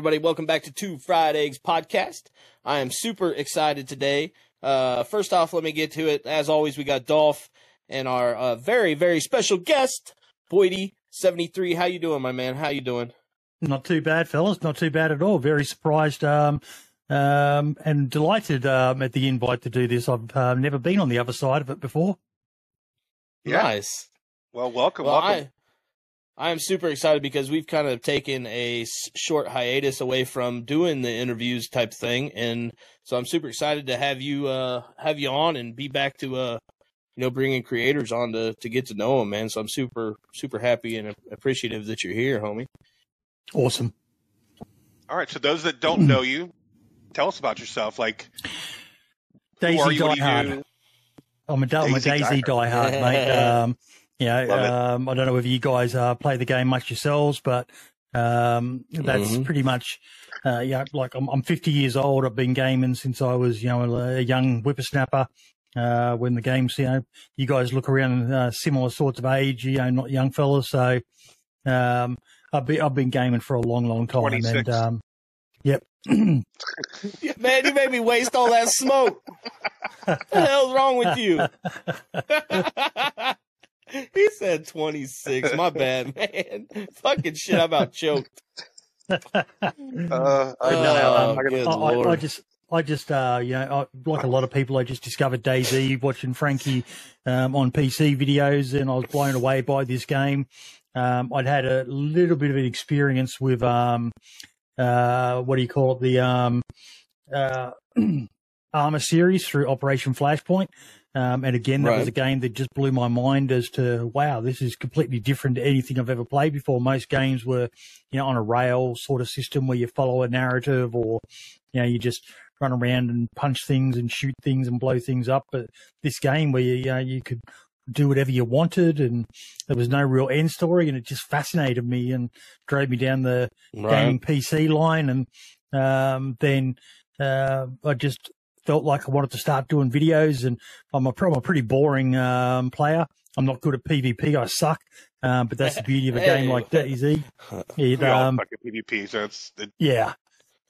up, everybody? Welcome back to Two Fried Eggs podcast. I am super excited today. Uh, first off, let me get to it. As always, we got Dolph and our uh, very, very special guest, Boydy seventy three. How you doing, my man? How you doing? Not too bad, fellas. Not too bad at all. Very surprised um, um, and delighted um, at the invite to do this. I've uh, never been on the other side of it before. Yeah. Nice. Well, welcome. Well, welcome. I, I am super excited because we've kind of taken a short hiatus away from doing the interviews type thing, and so I'm super excited to have you uh, have you on and be back to uh, you know bringing creators on to to get to know them, man. So I'm super super happy and appreciative that you're here, homie. Awesome. All right, so those that don't know you, tell us about yourself. Like, DayZ Diehard. I'm a, DayZ I'm a DayZ Diehard, mate. Um, yeah, um, I don't know whether you guys uh, play the game much yourselves, but um, that's mm-hmm. pretty much, uh, yeah, like I'm, I'm 50 years old. I've been gaming since I was, you know, a young whippersnapper. Uh, when the games, you know, you guys look around uh, similar sorts of age, you know, not young fellas. So, um, I've been, I've been gaming for a long, long time. 26. And, um, yep. Man, you made me waste all that smoke. what the hell's wrong with you? he said 26. My bad, man. Fucking shit, I'm about choked. uh, I, know, oh, I, I, I, just, I just, uh, you know, I, like a lot of people, I just discovered DayZ watching Frankie um, on PC videos, and I was blown away by this game. Um, I'd had a little bit of an experience with, um, uh, what do you call it, the um, uh, Arma series through Operation Flashpoint. Um, and again, that right. was a game that just blew my mind as to, wow, this is completely different to anything I've ever played before. Most games were, you know, on a rail sort of system where you follow a narrative or, you know, you just run around and punch things and shoot things and blow things up. But this game where you, you know, you could do whatever you wanted and there was no real end story and it just fascinated me and drove me down the right. gaming PC line. And, um, then, uh, I just felt like I wanted to start doing videos, and I'm a, I'm a pretty boring um, player. I'm not good at PvP. I suck. Um, but that's the beauty of a game like DayZ. It, we all um, suck at PvP, so it's it, yeah.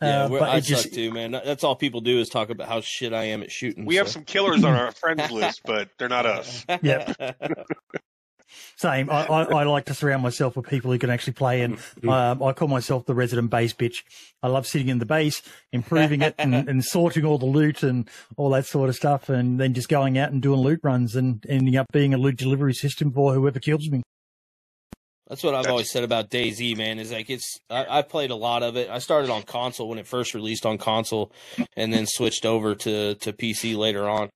Yeah, uh, but I just, suck too, man. That's all people do is talk about how shit I am at shooting. We so. have some killers on our friends list, but they're not us. Yeah. Same. I, I, I, like to surround myself with people who can actually play, and um, I call myself the resident base bitch. I love sitting in the base, improving it, and, and, sorting all the loot and all that sort of stuff, and then just going out and doing loot runs and ending up being a loot delivery system for whoever kills me. That's what I've always said about DayZ, man. Is like it's I, I played a lot of it. I started on console when it first released on console, and then switched over to to PC later on.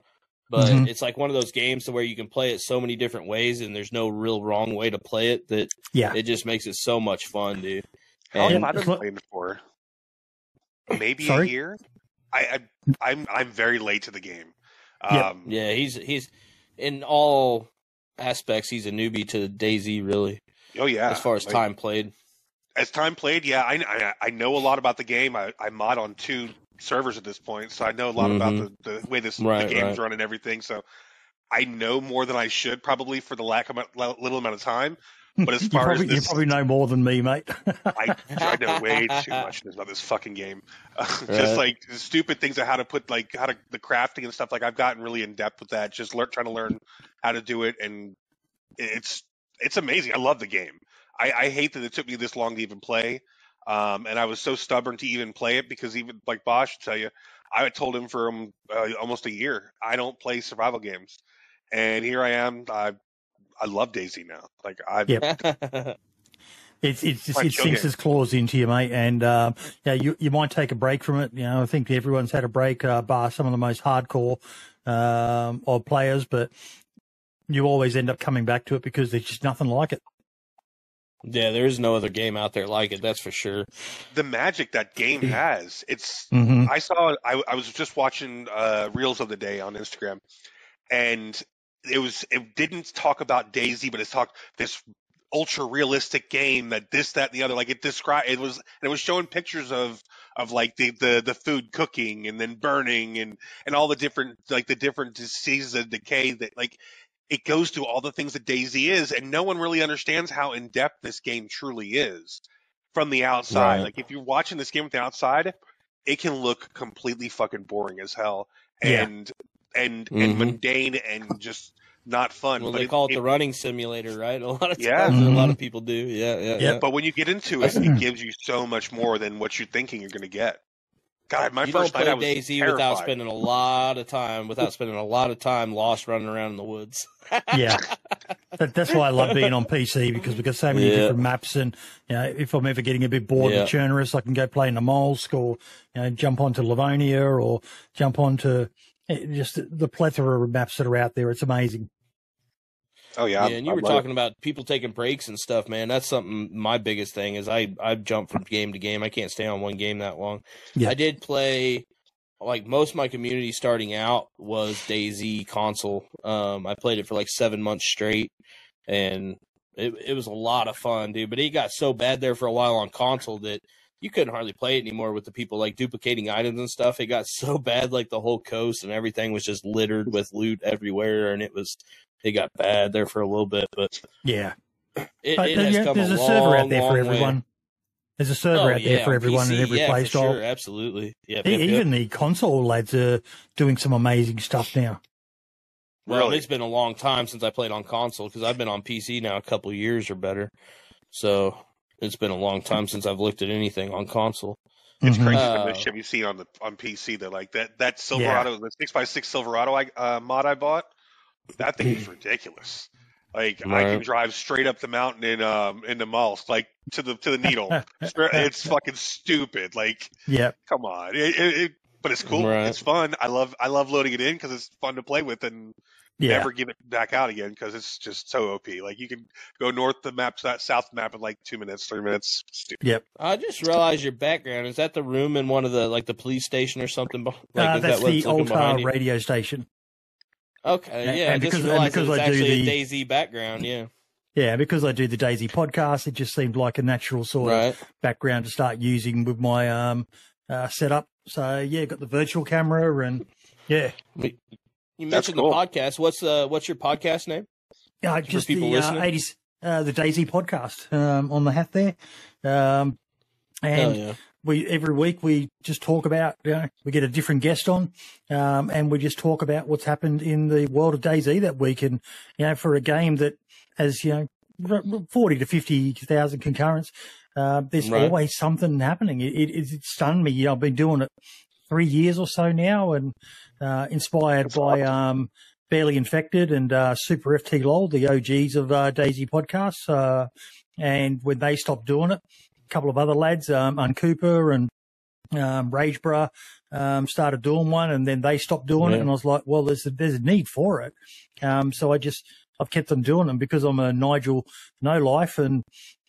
But mm-hmm. it's like one of those games to where you can play it so many different ways, and there's no real wrong way to play it. That yeah, it just makes it so much fun, dude. How long have I been playing for? Maybe Sorry? a year. I, I am I'm, I'm very late to the game. Um, yeah, he's he's in all aspects. He's a newbie to DayZ really. Oh yeah, as far as like, time played. As time played, yeah, I, I, I know a lot about the game. I, I mod on two servers at this point, so I know a lot mm-hmm. about the, the way this right, the game's right. run and everything. So I know more than I should probably for the lack of a little amount of time. But as far probably, as this, you probably know more than me, mate. I, I know way too much about this fucking game. Uh, just like stupid things of how to put like how to the crafting and stuff. Like I've gotten really in depth with that. Just learn, trying to learn how to do it, and it's it's amazing. I love the game. I, I hate that it took me this long to even play. Um, and I was so stubborn to even play it because even like Bosch tell you, I told him for um, uh, almost a year I don't play survival games, and here I am. I I love DayZ now. Like I. Yep. It's it's just, it sinks its claws into you, mate, and um, yeah, you you might take a break from it. You know, I think everyone's had a break, uh, bar some of the most hardcore um, of players, but you always end up coming back to it because there's just nothing like it. Yeah, there is no other game out there like it. That's for sure. The magic that game has. It's. Mm-hmm. I saw. I, I was just watching uh, reels of the day on Instagram, and it was. It didn't talk about DayZ, but it's talked this ultra realistic game that this, that, and the other. Like it described. It was. And it was showing pictures of of like the, the the food cooking and then burning and and all the different like the different diseases of decay that like it goes through all the things that DayZ is, and no one really understands how in depth this game truly is. from the outside. Right. Like if you're watching this game from the outside, it can look completely fucking boring as hell and yeah. and mm-hmm. and mundane and just not fun. Well, they it, call it, it, the running simulator, right? A lot of yeah. times, mm-hmm. a lot of people do. Yeah, yeah, yeah. But when you get into it, it gives you so much more than what you're thinking you're going to get. God, my you first don't play night DayZ terrified. without spending a lot of time, without spending a lot of time lost running around in the woods. yeah, that's why I love being on PC because we've got so many yeah. different maps, and you know, if I'm ever getting a bit bored yeah. with Chernarus, I can go play in the Molsk or you know, jump onto Livonia or jump onto eh, just the plethora of maps that are out there. It's amazing. Oh yeah, yeah and you I were talking it. about people taking breaks and stuff, man. That's something. My biggest thing is I I jump from game to game. I can't stay on one game that long. Yeah. I did play like most of my community starting out was DayZ console. Um, I played it for like seven months straight, and it it was a lot of fun, dude. But it got so bad there for a while on console that you couldn't hardly play it anymore with the people like duplicating items and stuff. It got so bad, like the whole coast and everything was just littered with loot everywhere, and it was it got bad there for a little bit, but yeah, it, but it there's, a, there's a, long, server out there for everyone. Way. There's a server oh, out there yeah, for everyone PC, in every yeah, play style. Sure, absolutely. Yeah, even the console lads are doing some amazing stuff now. Well, really? it's been a long time since I played on console because I've been on PC now a couple years or better. So it's been a long time since I've looked at anything on console. It's mm-hmm. crazy uh, the shit you see on the on PC. That like that that Silverado, yeah. the six x six Silverado I, uh, mod I bought. That thing is ridiculous. Like right. I can drive straight up the mountain in um in the Molsk, like to the to the needle. it's fucking stupid. Like, yeah, come on. It, it, it, but it's cool. Right. It's fun. I love I love loading it in because it's fun to play with and yeah. never give it back out again because it's just so OP. Like you can go north the map, to that south map in like two minutes, three minutes. Stupid. Yep. I just realized your background is that the room in one of the like the police station or something. Like, uh, that's that the old radio station. Okay, yeah, and because, and because I do the DayZ background, yeah. Yeah, because I do the DayZ podcast, it just seemed like a natural sort right. of background to start using with my um uh, setup. So yeah, got the virtual camera and yeah. You mentioned cool. the podcast. What's uh what's your podcast name? Yeah, uh, just the uh, eighties uh, the DayZ podcast um, on the hat there, um, and yeah we every week we just talk about you know, we get a different guest on um, and we just talk about what's happened in the world of DayZ that week. And you know for a game that has you know 40 to 50,000 concurrents uh, there's right. always something happening. It, it, it, stunned me. You know, I've been doing it three years or so now and uh, inspired That's by um, Barely Infected and uh, Super FT LOL the OGs of uh, DayZ podcasts uh, and when they stopped doing it couple of other lads, um, on Cooper and um, Ragebra, um, started doing one, and then they stopped doing yeah. it, and I was like, well, there's a, there's a need for it. Um, so I just I've kept them doing them because I'm a Nigel no life, and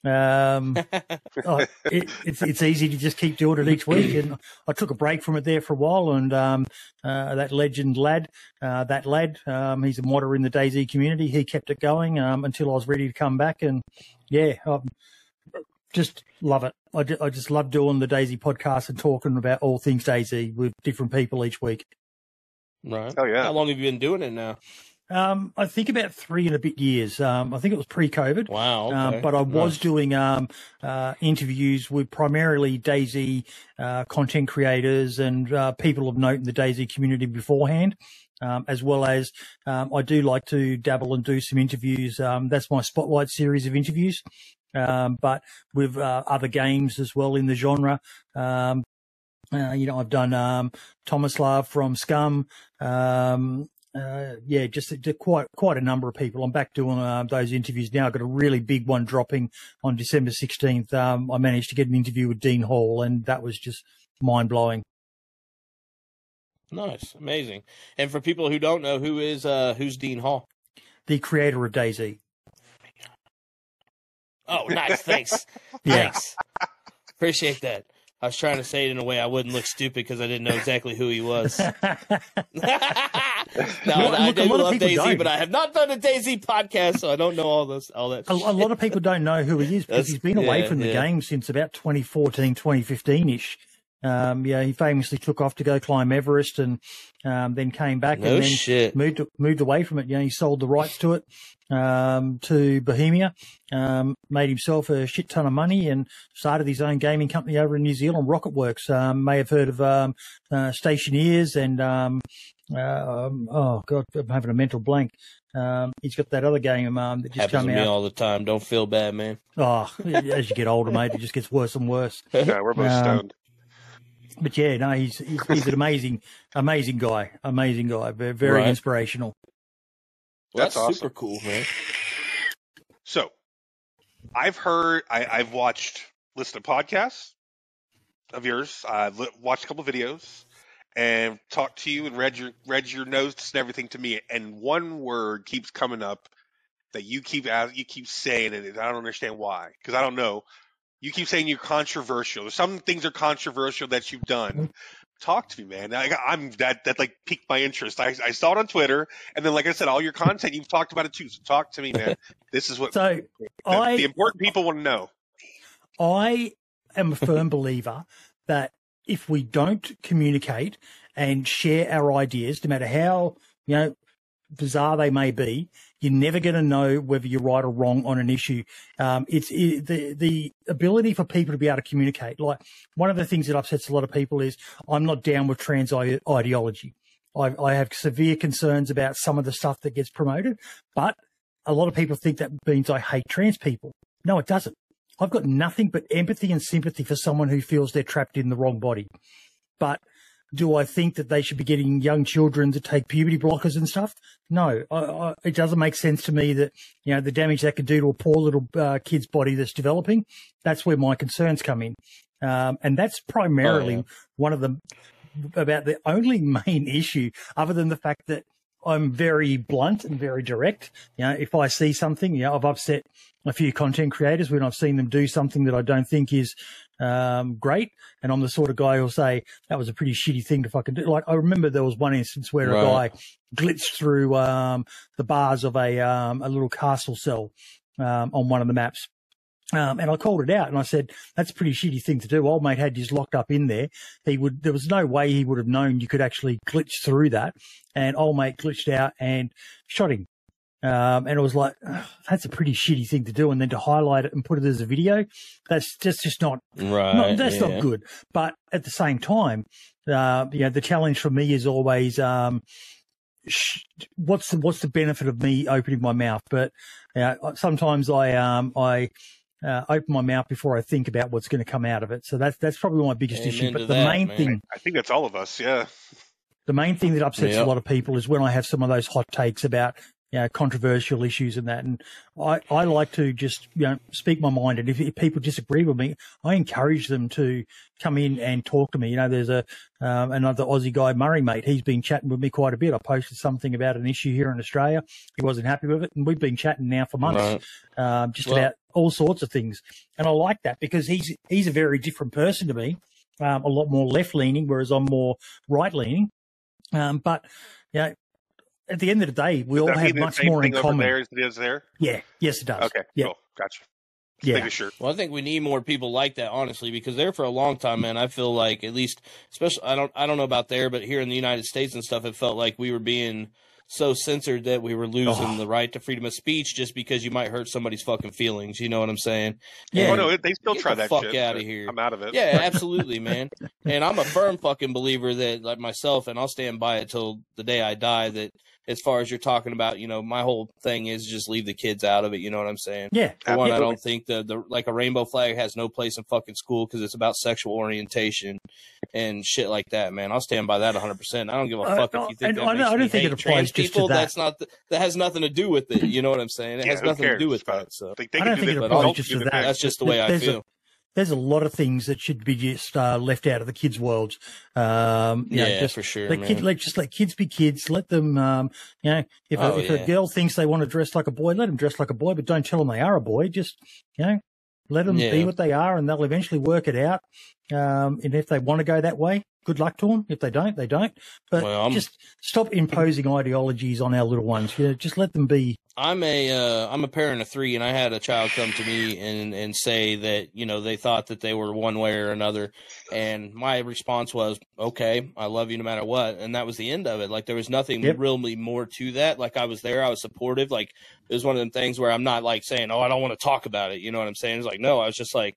um, oh, it, it's it's easy to just keep doing it each week. And I took a break from it there for a while, and um, uh, that legend lad, uh, that lad, um, he's a modder in the DayZ community. He kept it going um, until I was ready to come back, and yeah, just love it. I, just, love doing the DayZ podcast and talking about all things DayZ with different people each week. Right. Oh yeah. How long have you been doing it now? Um, I think about three and a bit years. Um, I think it was pre-COVID. Wow. Um, okay. Um, but I was nice. doing um, uh, interviews with primarily DayZ uh, content creators and uh, people of note in the DayZ community beforehand. Um, as well as um, I do like to dabble and do some interviews. Um, that's my spotlight series of interviews um, but with uh, other games as well in the genre. Um, uh, you know, I've done um, Tomislav from Scum. Um, uh, yeah, just, just, quite quite a number of people. I'm back doing uh, those interviews now. I've got a really big one dropping on December 16th. Um, I managed to get an interview with Dean Hall, and that was just mind blowing. Nice, amazing. And for people who don't know, who is uh, who's Dean Hall? The creator of DayZ. Oh, nice. Thanks. Thanks. Appreciate that. I was trying to say it in a way I wouldn't look stupid because I didn't know exactly who he was. no, I do love DayZ, don't. but I have not done a DayZ podcast, so I don't know all this, all that. A, a lot of people don't know who he is because That's, he's been away yeah, from the yeah. game since about 2014, 2015 ish. Um, yeah, he famously took off to go climb Everest and um, then came back no and then shit. moved moved away from it. You know, he sold the rights to it um, to Bohemia, um, made himself a shit ton of money, and started his own gaming company over in New Zealand, RocketWerkz. Um, may have heard of um, uh, Stationeers and um, uh, oh god, I'm having a mental blank. Um, he's got that other game um, that just Happens come to out. me all the time. Don't feel bad, man. Oh, as you get older, mate, it just gets worse and worse. Yeah, we're both Um, stoned. But yeah, no, he's he's, he's an amazing, amazing guy, amazing guy, very, very Right. inspirational. Well, That's that's, awesome. super cool, man. So, I've heard, I, I've watched, listened to podcasts of yours. I've li- watched a couple videos and talked to you and read your read your notes and everything to me. And one word keeps coming up that you keep as you keep saying it. and I don't understand why because I don't know. You keep saying you're controversial. Some things are controversial that you've done. Talk to me, man. I, I'm that that like piqued my interest. I, I saw it on Twitter, and then like I said, all your content you've talked about it too. So talk to me, man. This is what So the, I the important people want to know. I am a firm believer that if we don't communicate and share our ideas, no matter how you know bizarre they may be, you're never going to know whether you're right or wrong on an issue. Um, it's it, the the ability for people to be able to communicate. Like one of the things that upsets a lot of people is I'm not down with trans ideology. I, I have severe concerns about some of the stuff that gets promoted, but a lot of people think that means I hate trans people. No, it doesn't. I've got nothing but empathy and sympathy for someone who feels they're trapped in the wrong body. But do I think that they should be getting young children to take puberty blockers and stuff? No, I, I, it doesn't make sense to me that you know the damage that could do to a poor little uh, kid's body that's developing. That's where my concerns come in, um, and that's primarily Oh, yeah. one of the about the only main issue, other than the fact that I'm very blunt and very direct. You know, if I see something, you know, I've upset a few content creators when I've seen them do something that I don't think is um, great, and I'm the sort of guy who'll say that was a pretty shitty thing to fucking do. Like I remember there was one instance where a guy glitched through um, the bars of a um, a little castle cell um, on one of the maps. Um, and I called it out and I said, that's a pretty shitty thing to do. Old mate had you locked up in there. He would, there was no way he would have known you could actually glitch through that. And old mate glitched out and shot him. Um, and it was like, "Ugh, that's a pretty shitty thing to do. And then to highlight it and put it as a video, that's just, just not, Right. not that's yeah. not good. But at the same time, uh, you know, the challenge for me is always, um, sh- what's the, what's the benefit of me opening my mouth? But uh, sometimes I, um, I, uh, open my mouth before I think about what's going to come out of it. So that's that's probably my biggest Amen issue. But the that, main man. thing, I think that's all of us. Yeah. the main thing that upsets Yep. a lot of people is when I have some of those hot takes about you know, controversial issues and that. And I, I like to just you know speak my mind. And if, if people disagree with me, I encourage them to come in and talk to me. You know, there's a um, another Aussie guy, Murray mate. He's been chatting with me quite a bit. I posted something about an issue here in Australia. He wasn't happy with it, and we've been chatting now for months Right. um, just Well- about all sorts of things. And I like that because he's he's a very different person to me, um, a lot more left leaning, whereas I'm more right leaning. Um, but you know, at the end of the day, we all that have mean the much same more in thing over common. there as it is there. Yeah, yes, it does. Okay. yeah, Cool. Gotcha. yeah. Sure. Well, I think we need more people like that, honestly, because there for a long time, man. I feel like at least, especially, I don't, I don't know about there, but here in the United States and stuff, it felt like we were being so censored that we were losing Oh. the right to freedom of speech just because you might hurt somebody's fucking feelings. You know what I'm saying? Yeah. Oh no, they still Get try the that fuck shit. outta but here. I'm out of it. Yeah, absolutely, man. And I'm a firm fucking believer that, like myself, and I'll stand by it till the day I die. That as far as you're talking about, you know, my whole thing is just leave the kids out of it. You know what I'm saying? Yeah, For one, I don't think the, the like a rainbow flag has no place in fucking school because it's about sexual orientation and shit like that, man. I'll stand by that 100. percent I don't give a Uh, fuck uh, if you think and that I don't- makes I don't me think it applies to people. that. That's not the, that has nothing to do with it. You know what I'm saying? It Yeah, has who nothing to do with that. So Like, they I don't do think that, it but applies just to that. that's just the way I There's a- feel. there's a lot of things that should be just uh, left out of the kids' worlds. Um, you know, yeah, just for sure, let man. kid, let just let kids be kids. Let them, um, you know, if, Oh, a, if yeah. a girl thinks they want to dress like a boy, let them dress like a boy, but don't tell them they are a boy. Just, you know, let them be what they are, and they'll eventually work it out. Um, and if they want to go that way, good luck to them. If they don't, they don't. But Well, just stop imposing ideologies on our little ones. You know, just let them be I'm a uh, I'm a parent of three, and I had a child come to me and and say that you know they thought that they were one way or another, and my response was, "Okay, I love you no matter what," and that was the end of it. Like there was nothing yep. really more to that. Like I was there, I was supportive. Like it was one of them things where I'm not like saying, "Oh, I don't want to talk about it." You know what I'm saying? It's like no, I was just like,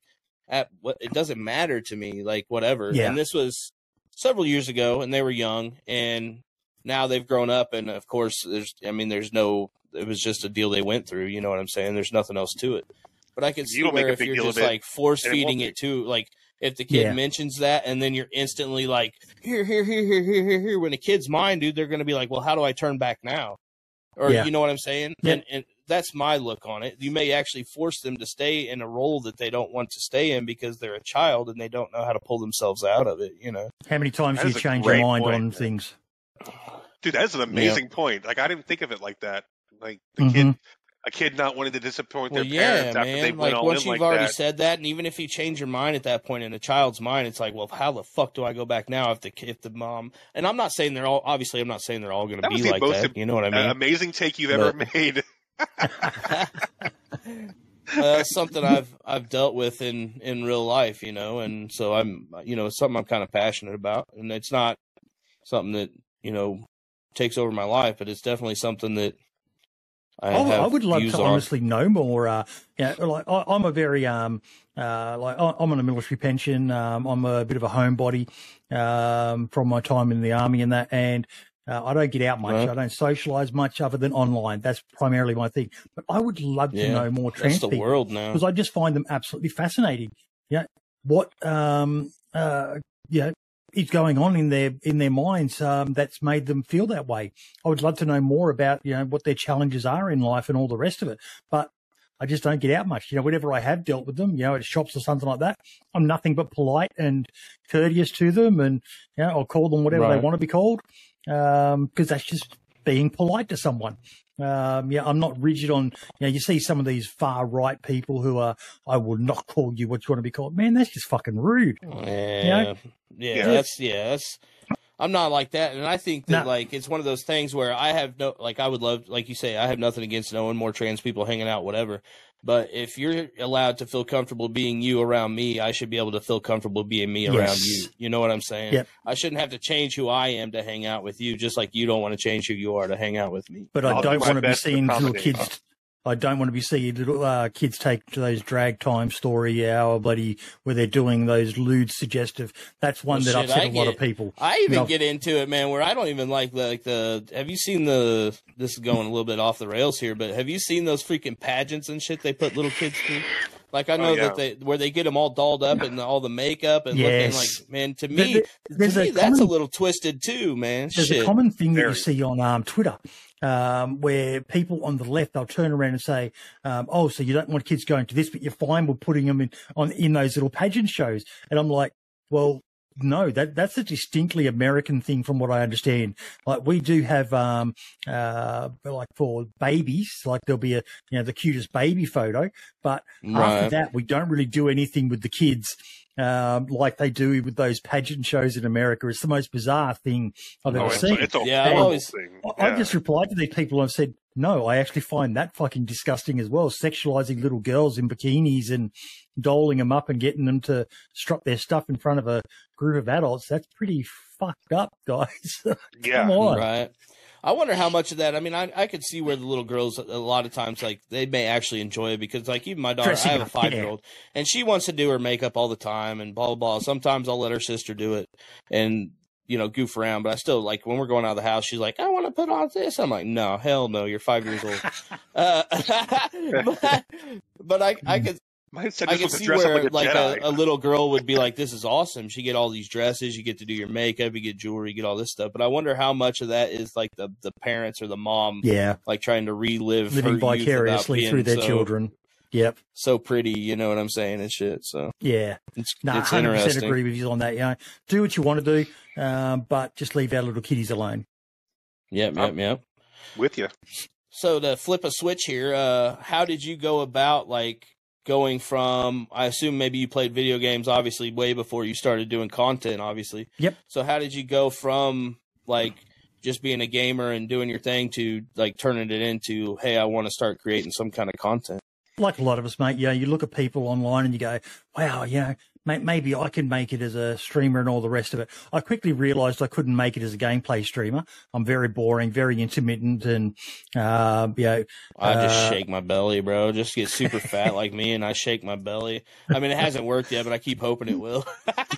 at what it doesn't matter to me, like whatever. Yeah. And this was several years ago, and they were young, and now they've grown up, and of course, there's I mean, there's no it was just a deal they went through. You know what I'm saying? There's nothing else to it. But I can see where if you're just like force feeding it, it to like if the kid yeah. mentions that and then you're instantly like here here here here here here here when a kid's mind dude they're going to be like well how do i turn back now or yeah. you know what i'm saying yeah. and, and that's my look on it you may actually force them to stay in a role that they don't want to stay in because they're a child and they don't know how to pull themselves out of it you know how many times do you change your mind point, on man. things dude that's an amazing point like i didn't think of it like that like the mm-hmm. kid, a kid not wanting to disappoint well, their yeah, parents after man. they went like, all once in you've like already that. said that, and even if you change your mind at that point in a child's mind, it's like, well, how the fuck do I go back now if the if the mom? And I'm not saying they're all. Obviously, I'm not saying they're all going to be like that. You know what I mean? Amazing take you've but, ever made. uh, something I've I've dealt with in in real life, you know, and so I'm you know something I'm kind of passionate about, and it's not something that you know takes over my life, but it's definitely something that I, I, I would love to on. honestly know more. Uh, yeah, like I, am a very um, uh, like I'm on a military pension. Um, I'm a bit of a homebody um, from my time in the army and that, and uh, I don't get out much. Right. I don't socialize much other than online. That's primarily my thing. But I would love to know more trans the world now because I just find them absolutely fascinating. Yeah, what um uh yeah is going on in their in their minds um, that's made them feel that way. I would love to know more about you know what their challenges are in life and all the rest of it. But I just don't get out much. You know, whenever I have dealt with them, you know, at shops or something like that, I'm nothing but polite and courteous to them, and you know, I'll call them whatever right. they want to be called because um, that's just being polite to someone. Um, yeah, I'm not rigid on, you know, you see some of these far right people who are, I will not call you what you want to be called. Man, that's just fucking rude. Yeah. You know? yeah, yeah, that's, yeah, that's, I'm not like that. And I think that, no. like, it's one of those things where I have no, like, I would love, like you say, I have nothing against knowing more trans people hanging out, whatever. But if you're allowed to feel comfortable being you around me, I should be able to feel comfortable being me yes. around you. You know what I'm saying? Yep. I shouldn't have to change who I am to hang out with you, just like you don't want to change who you are to hang out with me. But I don't want to be seen seeing little kids I don't want to be seeing little uh, kids take to those drag time story hour bloody where they're doing those lewd suggestive. That's one well, that shit, upset I a get, lot of people. I even you know, get into it, man, where I don't even like like the. Have you seen the? This is going a little bit off the rails here, but have you seen those freaking pageants and shit they put little kids through? Like I oh, know oh, yeah. that they where they get them all dolled up and all the makeup and yes. looking like man. To me, there, to me that's common, a little twisted too, man. There's Shit. a common thing Very. that you see on um, Twitter um, where people on the left they'll turn around and say, um, "Oh, so you don't want kids going to this, but you're fine with putting them in on in those little pageant shows." And I'm like, "Well, no, that that's a distinctly American thing, from what I understand. Like we do have, um, uh, like for babies, like there'll be a you know the cutest baby photo, but right. after that, we don't really do anything with the kids um, like they do with those pageant shows in America. It's the most bizarre thing I've oh, ever it's, seen. It's a yeah, always, thing. Yeah. I just replied to these people and said, no, I actually find that fucking disgusting as well. Sexualizing little girls in bikinis and doling them up and getting them to strut their stuff in front of a group of adults. That's pretty fucked up, guys. yeah. Come on. Right. I wonder how much of that. I mean, I I could see where the little girls a lot of times like they may actually enjoy it because like even my daughter, Dressing I have a five year old, and she wants to do her makeup all the time and blah blah blah. Sometimes I'll let her sister do it and you know goof around, but I still like when we're going out of the house. She's like, I want to put on this. I'm like, no, hell no, you're five years old. uh, but, but I I could I can see where like, like a, a, little girl would be like, "This is awesome." She get all these dresses, you get to do your makeup, you get jewelry, you get all this stuff. But I wonder how much of that is like the the parents or the mom, yeah, like trying to relive living vicariously through their so, children. Yep, so pretty, you know what I'm saying and shit. So yeah, it's, nah, it's 100% interesting. agree with you on that. You know, do what you want to do, um, but just leave our little kiddies alone. Yep, yep, yep. With you. So to flip a switch here, uh, how did you go about like going from I assume maybe you played video games obviously way before you started doing content obviously. Yep. So how did you go from like just being a gamer and doing your thing to like turning it into, hey, I want to start creating some kind of content. Like a lot of us, mate. Yeah, you look at people online and you go, wow, you know, maybe I can make it as a streamer and all the rest of it. I quickly realized I couldn't make it as a gameplay streamer. I'm very boring, very intermittent, and uh, you know, I just uh, shake my belly, bro. Just get super fat like me, and I shake my belly. I mean, it hasn't worked yet, but I keep hoping it will.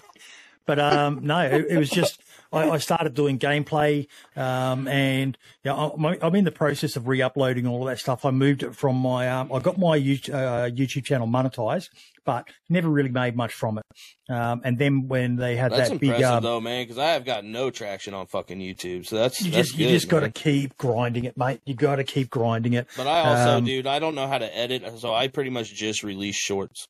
but um, no, it, it was just I, I started doing gameplay, um, and yeah, I'm, I'm, in the process of re-uploading all of that stuff. I moved it from my, um, I got my YouTube, uh, YouTube channel monetized, but never really made much from it. Um, and then when they had that's that big, impressive um, though, man, because I have got no traction on fucking YouTube. So that's you that's just good, you just got to keep grinding it, mate. You got to keep grinding it. But I also, um, dude, I don't know how to edit, so I pretty much just release shorts.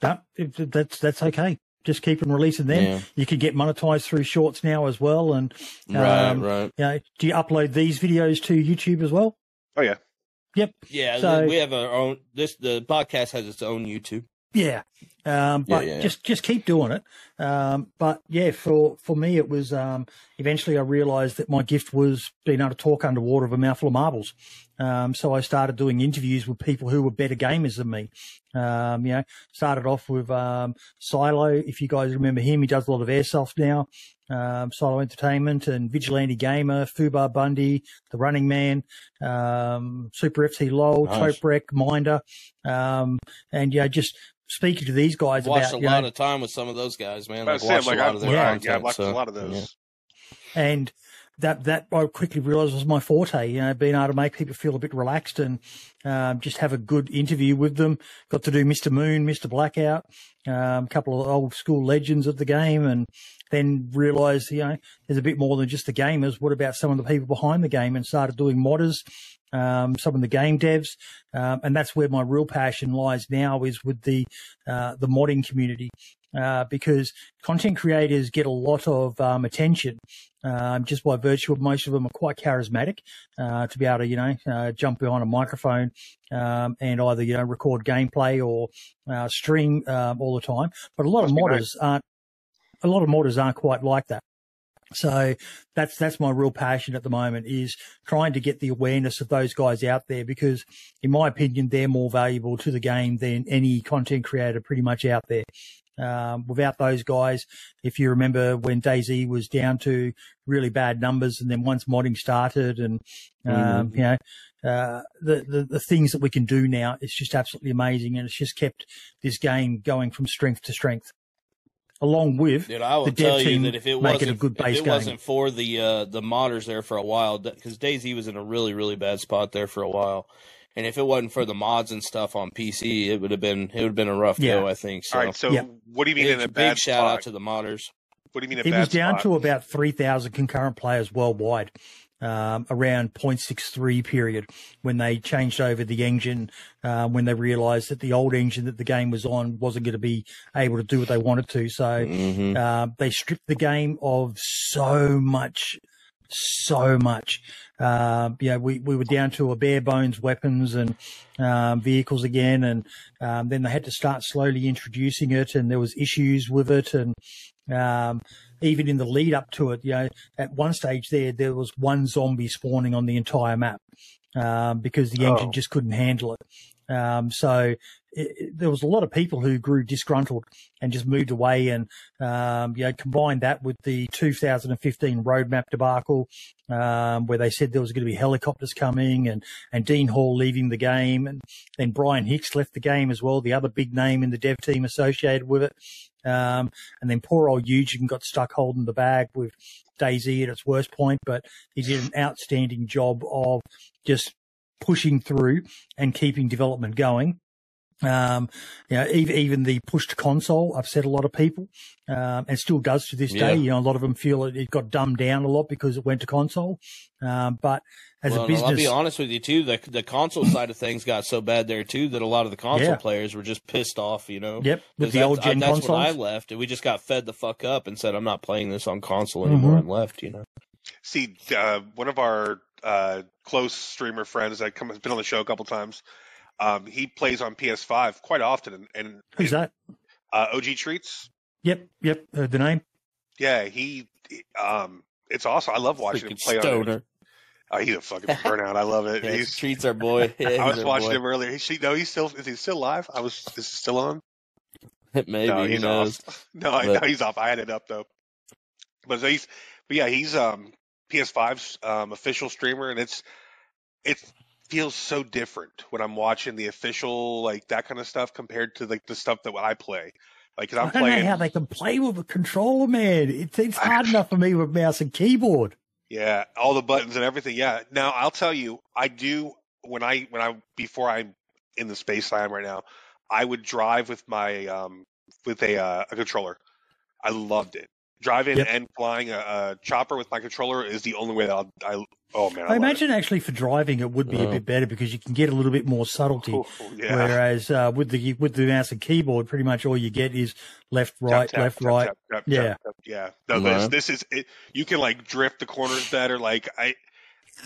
That, that's that's okay just keep on releasing them. Yeah. You can get monetized through shorts now as well. And um, right, right. You know, do you upload these videos to YouTube as well? Oh yeah. Yep. Yeah. So, we have our own. This the podcast has its own YouTube. Yeah. Um, but yeah, yeah, just just keep doing it. Um, but yeah, for for me, it was um, eventually I realised that my gift was being able to talk underwater with a mouthful of marbles. Um, so I started doing interviews with people who were better gamers than me. Um, you know, started off with um, Silo. If you guys remember him, he does a lot of airsoft now. Um, Silo Entertainment and Vigilante Gamer, Fubar Bundy, The Running Man, um, Super FC LOL, nice. Topwreck, Minder, um, and yeah, just speaking to these guys watched about, a lot know, of time with some of those guys, man. Like, watched like, a lot of their yeah, content, yeah, I watched so, a lot of those. Yeah. And that that I quickly realised was my forte. You know, being able to make people feel a bit relaxed and um, just have a good interview with them. Got to do Mr. Moon, Mr. Blackout, um, a couple of old school legends of the game, and then realised you know there's a bit more than just the gamers. What about some of the people behind the game? And started doing modders. Um, some of the game devs, um, and that's where my real passion lies now is with the uh, the modding community. Uh, because content creators get a lot of um, attention um, just by virtue of most of them are quite charismatic uh, to be able to, you know, uh, jump behind a microphone um, and either, you know, record gameplay or uh, stream um, all the time. But a lot Must of modders nice. aren't. A lot of modders aren't quite like that. So that's that's my real passion at the moment is trying to get the awareness of those guys out there because, in my opinion, they're more valuable to the game than any content creator pretty much out there. Um, without those guys, if you remember when DayZ was down to really bad numbers, and then once modding started, and um, mm-hmm. you know. Uh, the, the, the things that we can do now, it's just absolutely amazing, and it's just kept this game going from strength to strength along with Dude, I will the tell you that if it wasn't a good base if it game. wasn't for the uh, the modders there for a while, because DayZ was in a really really bad spot there for a while, and if it wasn't for the mods and stuff on PC, it would have been it would have been a rough yeah. go. I think. So. All right. So yeah. what do you mean big, in a bad big shout spot? out to the modders. What do you mean? it was down spot? to about three thousand concurrent players worldwide um, around 0.63 period when they changed over the engine, uh, when they realized that the old engine that the game was on wasn't going to be able to do what they wanted to. So mm-hmm. uh, they stripped the game of so much, so much. Uh, yeah, we, we were down to a bare bones weapons and um, vehicles again, and um, then they had to start slowly introducing it, and there was issues with it, and um, even in the lead up to it, you know, at one stage there, there was one zombie spawning on the entire map um, because the engine oh. just couldn't handle it. Um, so it, it, there was a lot of people who grew disgruntled and just moved away. And, um, you know, combined that with the 2015 roadmap debacle, um, where they said there was going to be helicopters coming and, and Dean Hall leaving the game. And then Brian Hicks left the game as well, the other big name in the dev team associated with it. Um, and then poor old Eugen got stuck holding the bag with DayZ at its worst point, but he did an outstanding job of just pushing through and keeping development going. Um, you know, even, even the push to console upset a lot of people, um, and still does to this day. You know, a lot of them feel it, it, got dumbed down a lot because it went to console. Um, but as well, a business, I'll be honest with you too. The the console side of things got so bad there too that a lot of the console yeah. players were just pissed off. You know. Yep. With the old gen I, that's consoles. when I left, and we just got fed the fuck up and said, "I'm not playing this on console anymore," mm-hmm. and left. You know. See, uh, one of our uh, close streamer friends that come has been on the show a couple times. Um, he plays on PS5 quite often, and, and who's that? Uh, OG Treats. Yep, yep. Uh, the name. Yeah, he. Um, it's awesome. I love watching Freaking him play stoner. on it. Oh, he's a fucking burnout. I love it. Yeah, he's, treats our boy. Yeah, I he's was watching boy. him earlier. He, no, he's still is he still live? I was. Is he still on? Maybe no, who he's knows? off. No, I But- know he's off. I had it up though. But so he's, but yeah, he's um PS5's um official streamer, and it's it feels so different when I'm watching the official like that kind of stuff compared to like the stuff that I play. Like 'cause I I'm don't playing. how they can play with a controller, man. It's, it's hard enough for me with mouse and keyboard. Yeah, all the buttons and everything. Yeah. Now I'll tell you, I do when I when I before I'm in the space I am right now, I would drive with my um with a uh, a controller. I loved it. Driving Yep. and flying a, a chopper with my controller is the only way that I'll, I oh man, I, I, love imagine actually for driving it would be a Oh. bit better because you can get a little bit more subtlety. it. Ooh, yeah. Whereas uh, with the with the mouse and keyboard, pretty much all you get is left, right, tap, left, tap, right. tap, tap, Yeah. tap, tap. yeah. No, Right. this this is it. You can like drift the corners better. Like I,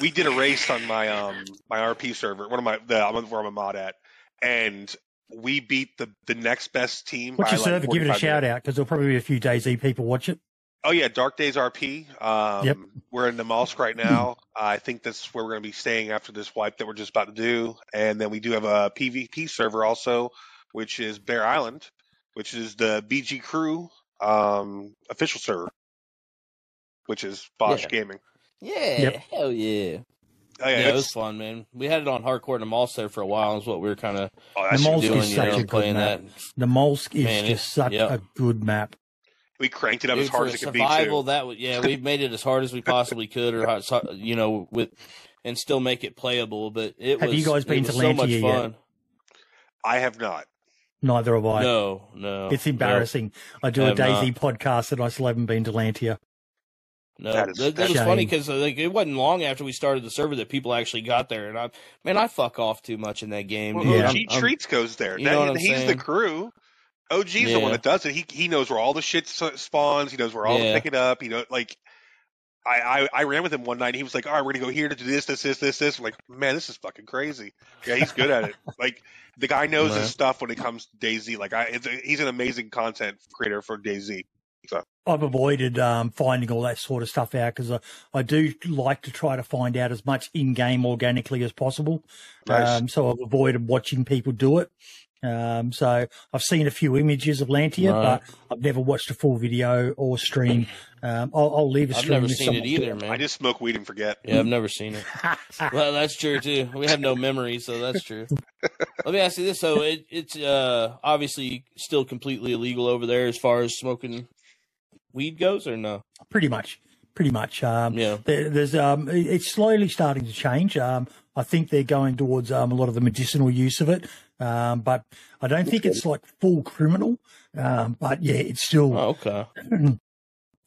we did a race on my um my RP server, one of my the where I'm a mod at, and we beat the the next best team. What's by your like server? Give it a shout minutes. out because there'll probably be a few DayZ people watch it. Oh yeah, Dark Days RP. Um, Yep. We're in the Mollusk right now. I think that's where we're going to be staying after this wipe that we're just about to do. And then we do have a PvP server also, which is Bear Island, which is the BG Crew um, official server, which is Bosch Yeah. Gaming. Yeah, Yep. hell yeah. Oh yeah, Yeah, it was fun, man. We had it on hardcore and Amolso for a while. Is what we were kind of oh, The Mollusk doing, is you such know, a good playing map. that. The Molsk is Man, just such yeah. a good map. We cranked it up Dude, as hard as it could be. survival, Too. that would yeah, we've made it as hard as we possibly could, or how- so- you know, with and still make it playable. But it Have was you guys been to so much Lantia yet? fun. I have not. Neither have I. No, no, It's embarrassing. I do I a DayZ not. Podcast and I still haven't been to Lantia. No, That that, is- that, that's was funny because uh, like it wasn't long after we started the server that people actually got there, and I man, I fuck off too much in that game. Well. Yeah. OG I'm- I'm- Treats goes there. you That- know what I'm he's the crew. OG's the one that does it. He he knows where all the shit spawns. He knows where all Yeah. to pick it up. You know, like I, I I ran with him one night. and He was like, "All right, we're gonna go here to do this, this, this, this, this." I'm like, man, this is fucking crazy. Yeah, he's good at it. Like the guy knows Right. his stuff when it comes to DayZ. Like I, it's a, he's an amazing content creator for DayZ. I've avoided um, finding all that sort of stuff out because I, I do like to try to find out as much in game organically as possible. Nice. Um, so I've avoided watching people do it. Um, so I've seen a few images of Lantia, Right. but I've never watched a full video or stream. Um, I'll, I'll leave a I've stream. never if seen someone- it either, man. I just smoke weed and forget. Yeah, I've never seen it. well, that's true too. We have no memory, so that's true. Let me ask you this: so it, it's uh, obviously still completely illegal over there as far as smoking weed goes, or no? pretty much, pretty much. Um, Yeah. there, there's um, it's slowly starting to change. Um, I think they're going towards um, a lot of the medicinal use of it, um, but I don't think it's like full criminal. Um, but yeah, it's still Oh, okay.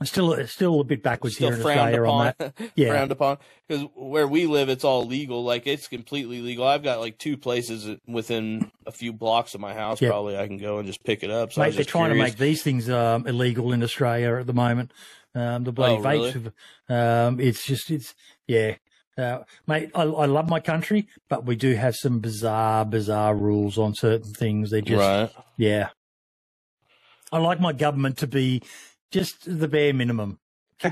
still it's still a bit backwards Still here in frowned Australia on upon. that. Yeah. frowned upon because where we live, it's all legal. Like it's completely legal. I've got like two places within a few blocks of my house. Yeah. Probably I can go and just pick it up. So I Mate, was they're trying to make these things um, illegal in Australia at the moment. Um, the bloody Oh, really? vapes. have- Um, it's just, it's, yeah. Uh, mate, I, I love my country, but we do have some bizarre, bizarre rules on certain things. They're just, right. yeah. I like my government to be just the bare minimum.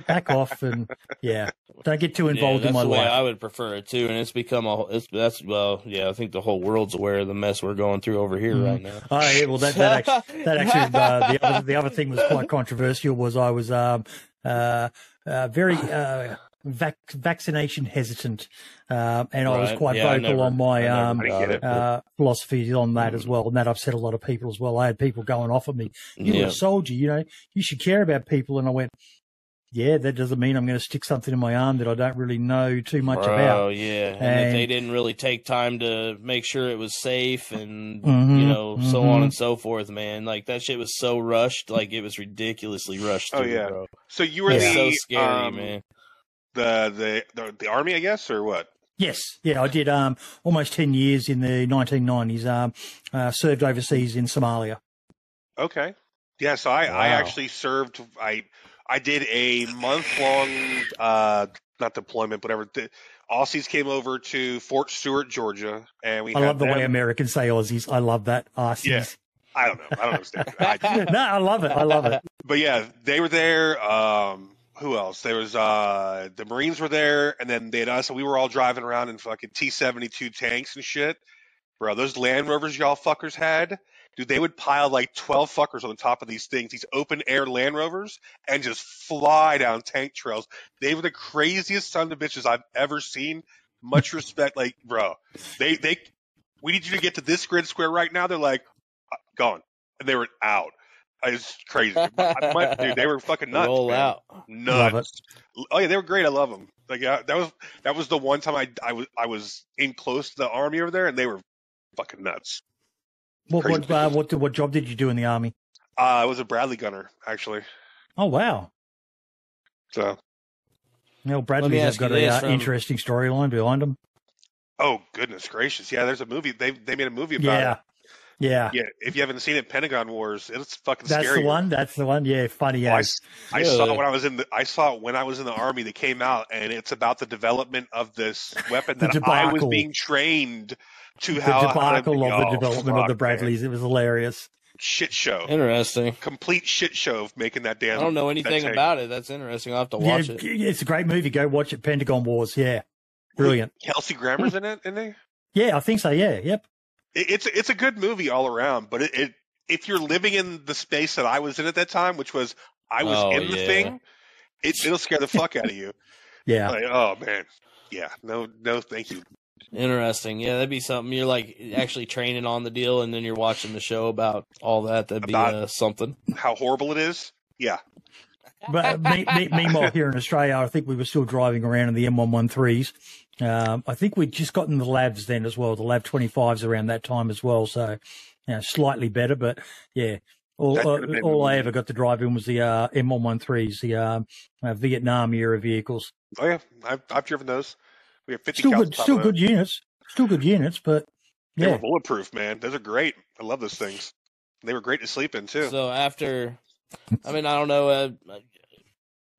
Back off and, yeah. Don't get too involved yeah, in my the way life. I would prefer it too, and it's become a. It's that's well, yeah. I think the whole world's aware of the mess we're going through over here Mhm. right now. Oh yeah, well that that actually, that actually uh, the other the other thing was quite controversial. Was I was um uh, uh very uh vac- vaccination hesitant, um, and I was quite Yeah, vocal never- on my I um I didn't got get it. it. uh philosophy on that as well, and that upset a lot of people as well. I had people going off at me. You're Yeah. a soldier, you know, you should care about people, and I went. Yeah, that doesn't mean I'm going to stick something in my arm that I don't really know too much Oh about. Oh, yeah, and, And- they didn't really take time to make sure it was safe and Mhm, you know so mhm. on and so forth, man. Like that shit was so rushed, like it was ridiculously rushed. Oh, through, yeah. bro. So you were Yeah. the so scary, um, man. The, the the army, I guess, or what? Yes, yeah, I did um, almost 10 years in the 1990s, um, uh, served overseas in Somalia. Okay. Yeah, so I, I actually served I I did a month long uh not deployment, whatever. The Aussies came over to Fort Stewart, Georgia, and we I had love the way Americans say Aussies. I love that. Aussies. Yeah. I don't know. I don't understand. I, no, I love it. I love it. but yeah, they were there. Um who else? There was uh the Marines were there, and then they had us, and we were all driving around in fucking T seventy two tanks and shit. Bro, those Land Rovers y'all fuckers had, dude, they would pile like twelve fuckers on the top of these things, these open air Land Rovers, and just fly down tank trails. They were the craziest son of bitches I've ever seen. Much respect, like, bro, they they we need you to get to this grid square right now. They're like, uh, gone, and they were out. It's crazy. dude, they were fucking nuts. Roll man. out, nuts. Oh yeah, they were great. I love them. Like yeah, that was that was the one time I I was I was in close to the army over there, and they were fucking nuts. What what uh, what, what job did you do in the army? Uh, I was a Bradley gunner, actually. Oh wow! So, you know, Bradley's have got an uh, from... interesting storyline behind them. Oh goodness gracious! Yeah, there's a movie. They they made a movie about yeah. it. Yeah. Yeah. If you haven't seen it, Pentagon Wars, it's fucking scary. That's scary. the one. That's the one. Yeah. Funny. Oh, I, I saw when I was in the, I saw it when I was in the army that came out and it's about the development of this weapon that I was being trained to the how. debacle how to, of the oh, development of the Bradleys. Man. It was hilarious. Shit show. Interesting. Complete shit show of making that damn. I don't know anything about it. That's interesting. I'll have to watch yeah, it. It's a great movie. Go watch it. Pentagon Wars. Yeah. Brilliant. Kelsey Grammer's in it, isn't he? Yeah, I think so. Yeah. Yep it's it's a good movie all around. But it, it, if you're living in the space that I was in at that time, which was I was oh, in the yeah. thing, it, it'll scare the fuck out of you. Yeah. Like, oh man. Yeah. No. No. Thank you. Interesting. Yeah, that'd be something. You're like actually training on the deal, and then you're watching the show about all that. That'd be uh, something. How horrible it is. Yeah. But me, me, meanwhile, here in Australia, I think we were still driving around in the M113s um, I think we'd just gotten the LAVs then as well, the LAV 25s around that time as well. So, you know, slightly better, but yeah. All, uh, all I ever got to drive in was the uh, M113s, the uh, uh, Vietnam era vehicles. Oh yeah, I've, I've driven those. We have 50 still good, still good units, still good units, but yeah. they were bulletproof, man. Those are great. I love those things. They were great to sleep in too. So after, I mean, I don't know.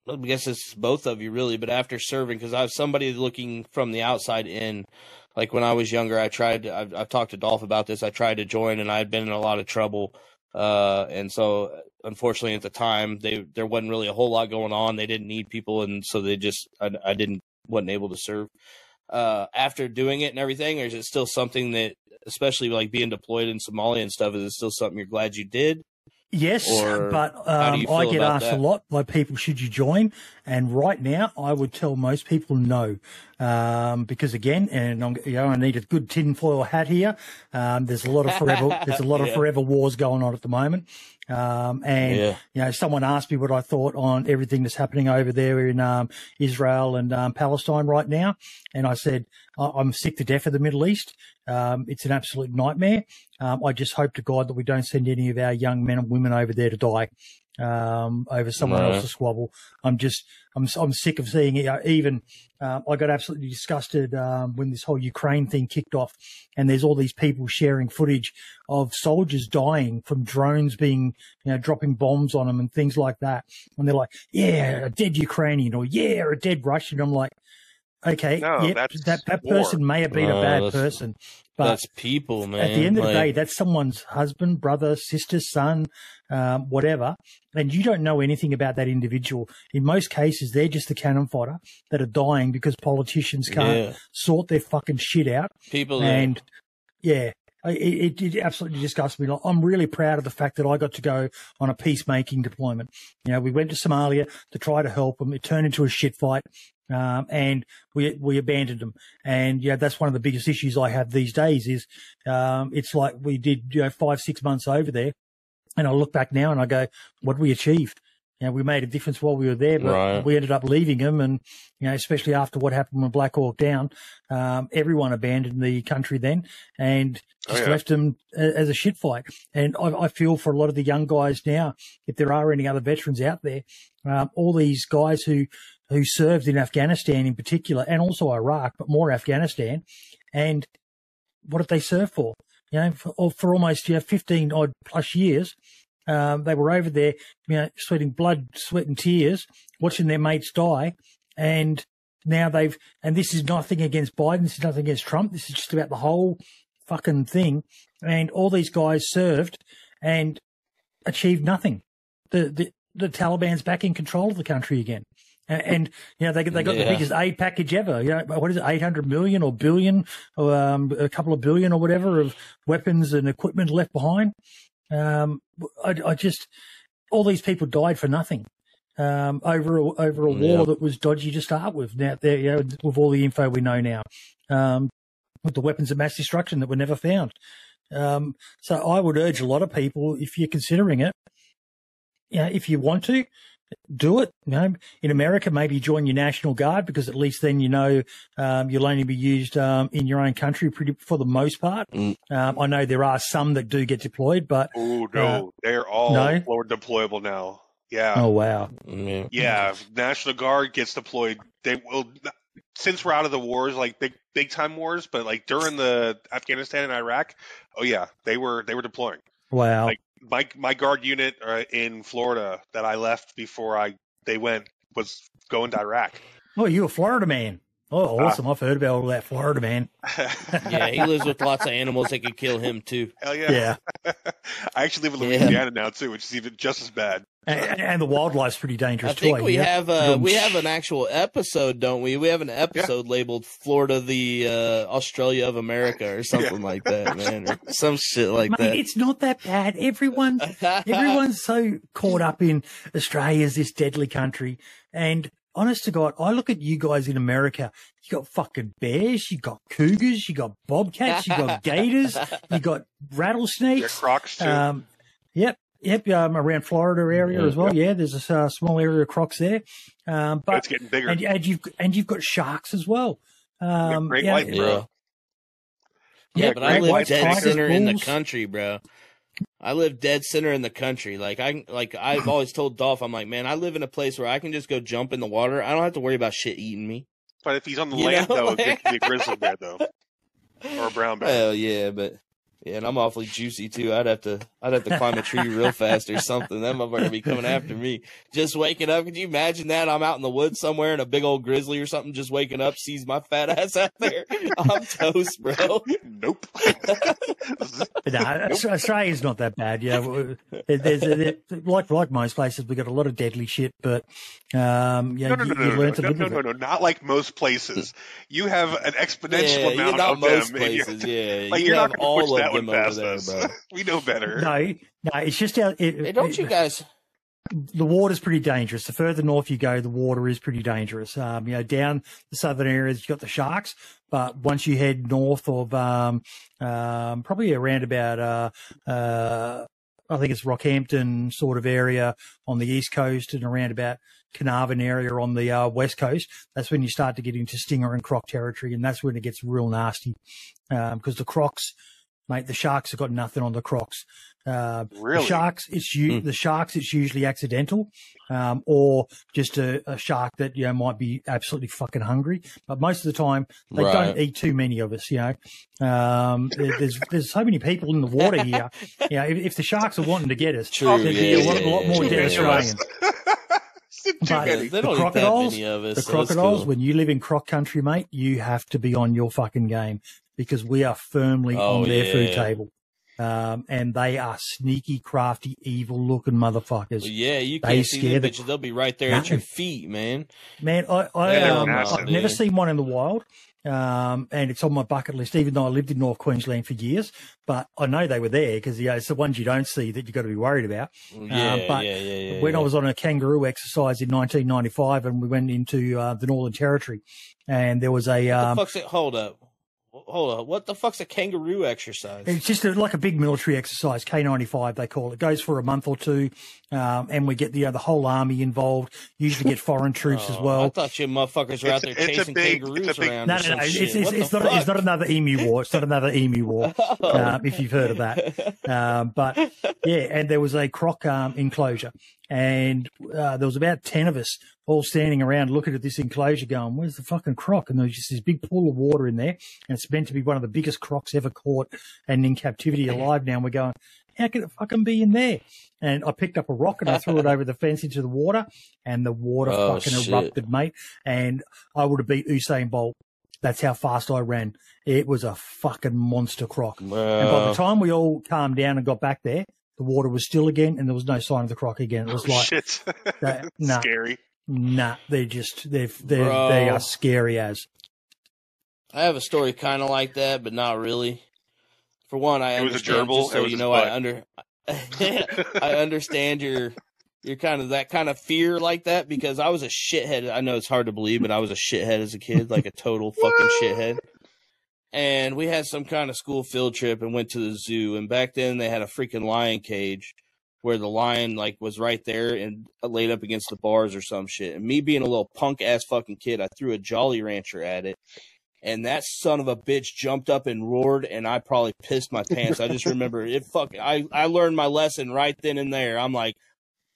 I guess it's both of you really, but after serving, because I have somebody looking from the outside in, like when I was younger, I tried, to, I've, I've talked to Dolph about this. I tried to join and I had been in a lot of trouble. Uh, and so unfortunately at the time they, there wasn't really a whole lot going on. They didn't need people. And so they just, I, I didn't, wasn't able to serve. Uh, after doing it and everything, or is it still something that, especially like being deployed in Somalia and stuff, is it still something you're glad you did? Yes, or but um, I get asked that? a lot by people, should you join? And right now, I would tell most people no, um, because again, and I'm, you know, I need a good tinfoil hat here. Um, there's a lot of forever, there's a lot yeah. of forever wars going on at the moment. Um, and, yeah. you know, someone asked me what I thought on everything that's happening over there in, um, Israel and, um, Palestine right now. And I said, I'm sick to death of the Middle East. Um, it's an absolute nightmare. Um, I just hope to God that we don't send any of our young men and women over there to die um, over someone no. else's squabble. I'm just, I'm, I'm sick of seeing it. Even uh, I got absolutely disgusted um, when this whole Ukraine thing kicked off, and there's all these people sharing footage of soldiers dying from drones being, you know, dropping bombs on them and things like that. And they're like, "Yeah, a dead Ukrainian," or "Yeah, a dead Russian." I'm like, Okay, no, yep, that that person may have been a bad person, but that's people, man. At the end of like, the day, that's someone's husband, brother, sister, son, um, whatever, and you don't know anything about that individual. In most cases, they're just the cannon fodder that are dying because politicians can't yeah. sort their fucking shit out. People, and yeah, it, it, absolutely disgusts me. I'm really proud of the fact that I got to go on a peacemaking deployment. You know, we went to Somalia to try to help them. It turned into a shit fight. Um, and we we abandoned them. And yeah, that's one of the biggest issues I have these days. Is um, it's like we did you know five six months over there, and I look back now and I go, what we achieved. You know, we made a difference while we were there, but right. we ended up leaving them. And, you know, especially after what happened when Black Hawk down, um, everyone abandoned the country then and oh, just oh, yeah. left them as a shit fight. And I, I, feel for a lot of the young guys now, if there are any other veterans out there, um, all these guys who, who served in Afghanistan in particular and also Iraq, but more Afghanistan. And what did they serve for? You know, for, for almost, you know, 15 odd plus years. Um, they were over there, you know, sweating blood, sweat and tears, watching their mates die. And now they've, and this is nothing against Biden. This is nothing against Trump. This is just about the whole fucking thing. And all these guys served and achieved nothing. The, the, the Taliban's back in control of the country again. And, you know, they, they got yeah. the biggest aid package ever. You know, what is it, 800 million or billion, or, um, a couple of billion or whatever of weapons and equipment left behind. Um, I, I just, all these people died for nothing. Um, over a, over a war that was dodgy to start with. Now, there, you know, with all the info we know now, um, with the weapons of mass destruction that were never found. Um, so I would urge a lot of people, if you're considering it, you know, if you want to, do it. You know, in America, maybe join your National Guard because at least then you know um, you'll only be used um, in your own country pretty, for the most part. Mm. Um, I know there are some that do get deployed, but oh no, uh, they're all no? forward deployable now. Yeah. Oh wow. Yeah, National Guard gets deployed. They will since we're out of the wars, like big big time wars, but like during the Afghanistan and Iraq, oh yeah, they were they were deploying. Wow. Like my my guard unit uh, in Florida that I left before I they went was going to Iraq. Oh, you a Florida man? Oh, ah. awesome! Uh, I've heard about all that Florida man. yeah, he lives with lots of animals that could kill him too. Hell yeah! Yeah. I actually live in Louisiana yeah. now too, which is even just as bad. And, and the wildlife's pretty dangerous. I think too, we yeah? have uh, we have an actual episode, don't we? We have an episode yeah. labeled "Florida, the uh, Australia of America" or something like that, man, or some shit like Mate, that. It's not that bad. Everyone, everyone's so caught up in Australia's this deadly country, and honest to God, I look at you guys in America. You got fucking bears, you got cougars, you got bobcats, you got gators, you got rattlesnakes. crocs too. Um, yep. Yep, um, around Florida area yeah, as well. Yeah, there's a uh, small area of crocs there. Um, but it's getting bigger, and, and, you've and you've got sharks as well. Um, great yeah, white, bro. Yeah, yeah but I live dead center in the country, bro. I live dead center in the country. Like I like I've always told Dolph, I'm like, man, I live in a place where I can just go jump in the water. I don't have to worry about shit eating me. But if he's on the you land know? though, it could be a grizzly bear though. Or a brown bear. Hell yeah, but yeah, and I'm awfully juicy too. I'd have to, I'd have to climb a tree real fast or something. That motherfucker be coming after me. Just waking up. Could you imagine that? I'm out in the woods somewhere and a big old grizzly or something just waking up sees my fat ass out there. I'm toast, bro. Nope. no, Australia's not that bad. Yeah, there's, there's, like like most places, we got a lot of deadly shit, but um, yeah, no, no, you, no, you no, no, no, no, no, not like most places. You have an exponential yeah, amount of most them. Places, yeah, like you you're not going to push that one past there, us. Bro. we know better. No, no, it's just out. It, hey, don't it, you guys? The water's pretty dangerous. The further north you go, the water is pretty dangerous. Um, you know, down the southern areas, you've got the sharks, but once you head north of, um, um, probably around about, uh, uh, I think it's Rockhampton sort of area on the east coast and around about Carnarvon area on the uh, west coast. That's when you start to get into stinger and croc territory, and that's when it gets real nasty because um, the crocs mate. The sharks have got nothing on the crocs. Uh, really? Sharks, it's mm. the sharks. It's usually accidental, um, or just a, a, shark that you know might be absolutely fucking hungry. But most of the time, they right. don't eat too many of us. You know, um, there's there's so many people in the water here. you know, if, if the sharks are wanting to get us, True, there'd yeah, be a lot, yeah, lot more yeah, dead Australians. But the crocodiles, the crocodiles, when you live in croc country, mate, you have to be on your fucking game because we are firmly oh, on their yeah. food table. Um, and they are sneaky, crafty, evil looking motherfuckers. Well, yeah, you can't they see them bitches. They'll be right there at your feet, man. Man, I, I, um, I've never seen one in the wild. Um, and it's on my bucket list, even though I lived in North Queensland for years. But I know they were there because you know, it's the ones you don't see that you've got to be worried about. Yeah, um, but yeah, yeah, yeah, when I was on a kangaroo exercise in 1995 and we went into uh, the Northern Territory, and there was a. Um, the fuck's it? Hold up hold on. What the fuck's a kangaroo exercise? It's just a, like a big military exercise, K95 they call it. it goes for a month or two, um, and we get the uh, the whole army involved. Usually get foreign troops oh, as well. I thought you motherfuckers were out there chasing big, kangaroos around. No, no, no. It's, it's, it's not. It's not another emu war. It's not another emu war. oh. um, if you've heard of that, um, but yeah, and there was a croc um, enclosure, and uh, there was about 10 of us all standing around looking at this enclosure going, where's the fucking croc? And there's just this big pool of water in there. And it's meant to be one of the biggest crocs ever caught and in captivity alive now. And we're going, how could it fucking be in there? And I picked up a rock and I threw it over the fence into the water and the water oh, fucking shit. erupted, mate. And I would have beat Usain Bolt. That's how fast I ran. It was a fucking monster croc. And by the time we all calmed down and got back there, the water was still again, and there was no sign of the croc again. It was oh, like shit, that, nah. scary. Nah, they're just they're they they are scary as. I have a story kind of like that, but not really. For one, I It was a understand. gerbil, so you know. I under. I understand your your kind of that kind of fear like that because I was a shithead. I know it's hard to believe, but I was a shithead as a kid, like a total fucking shithead. And we had some kind of school field trip and went to the zoo. And back then they had a freaking lion cage where the lion like was right there and uh, laid up against the bars or some shit. And me being a little punk ass fucking kid, I threw a Jolly Rancher at it. And that son of a bitch jumped up and roared, and I probably pissed my pants. I just remember it. Fuck, I I learned my lesson right then and there. I'm like,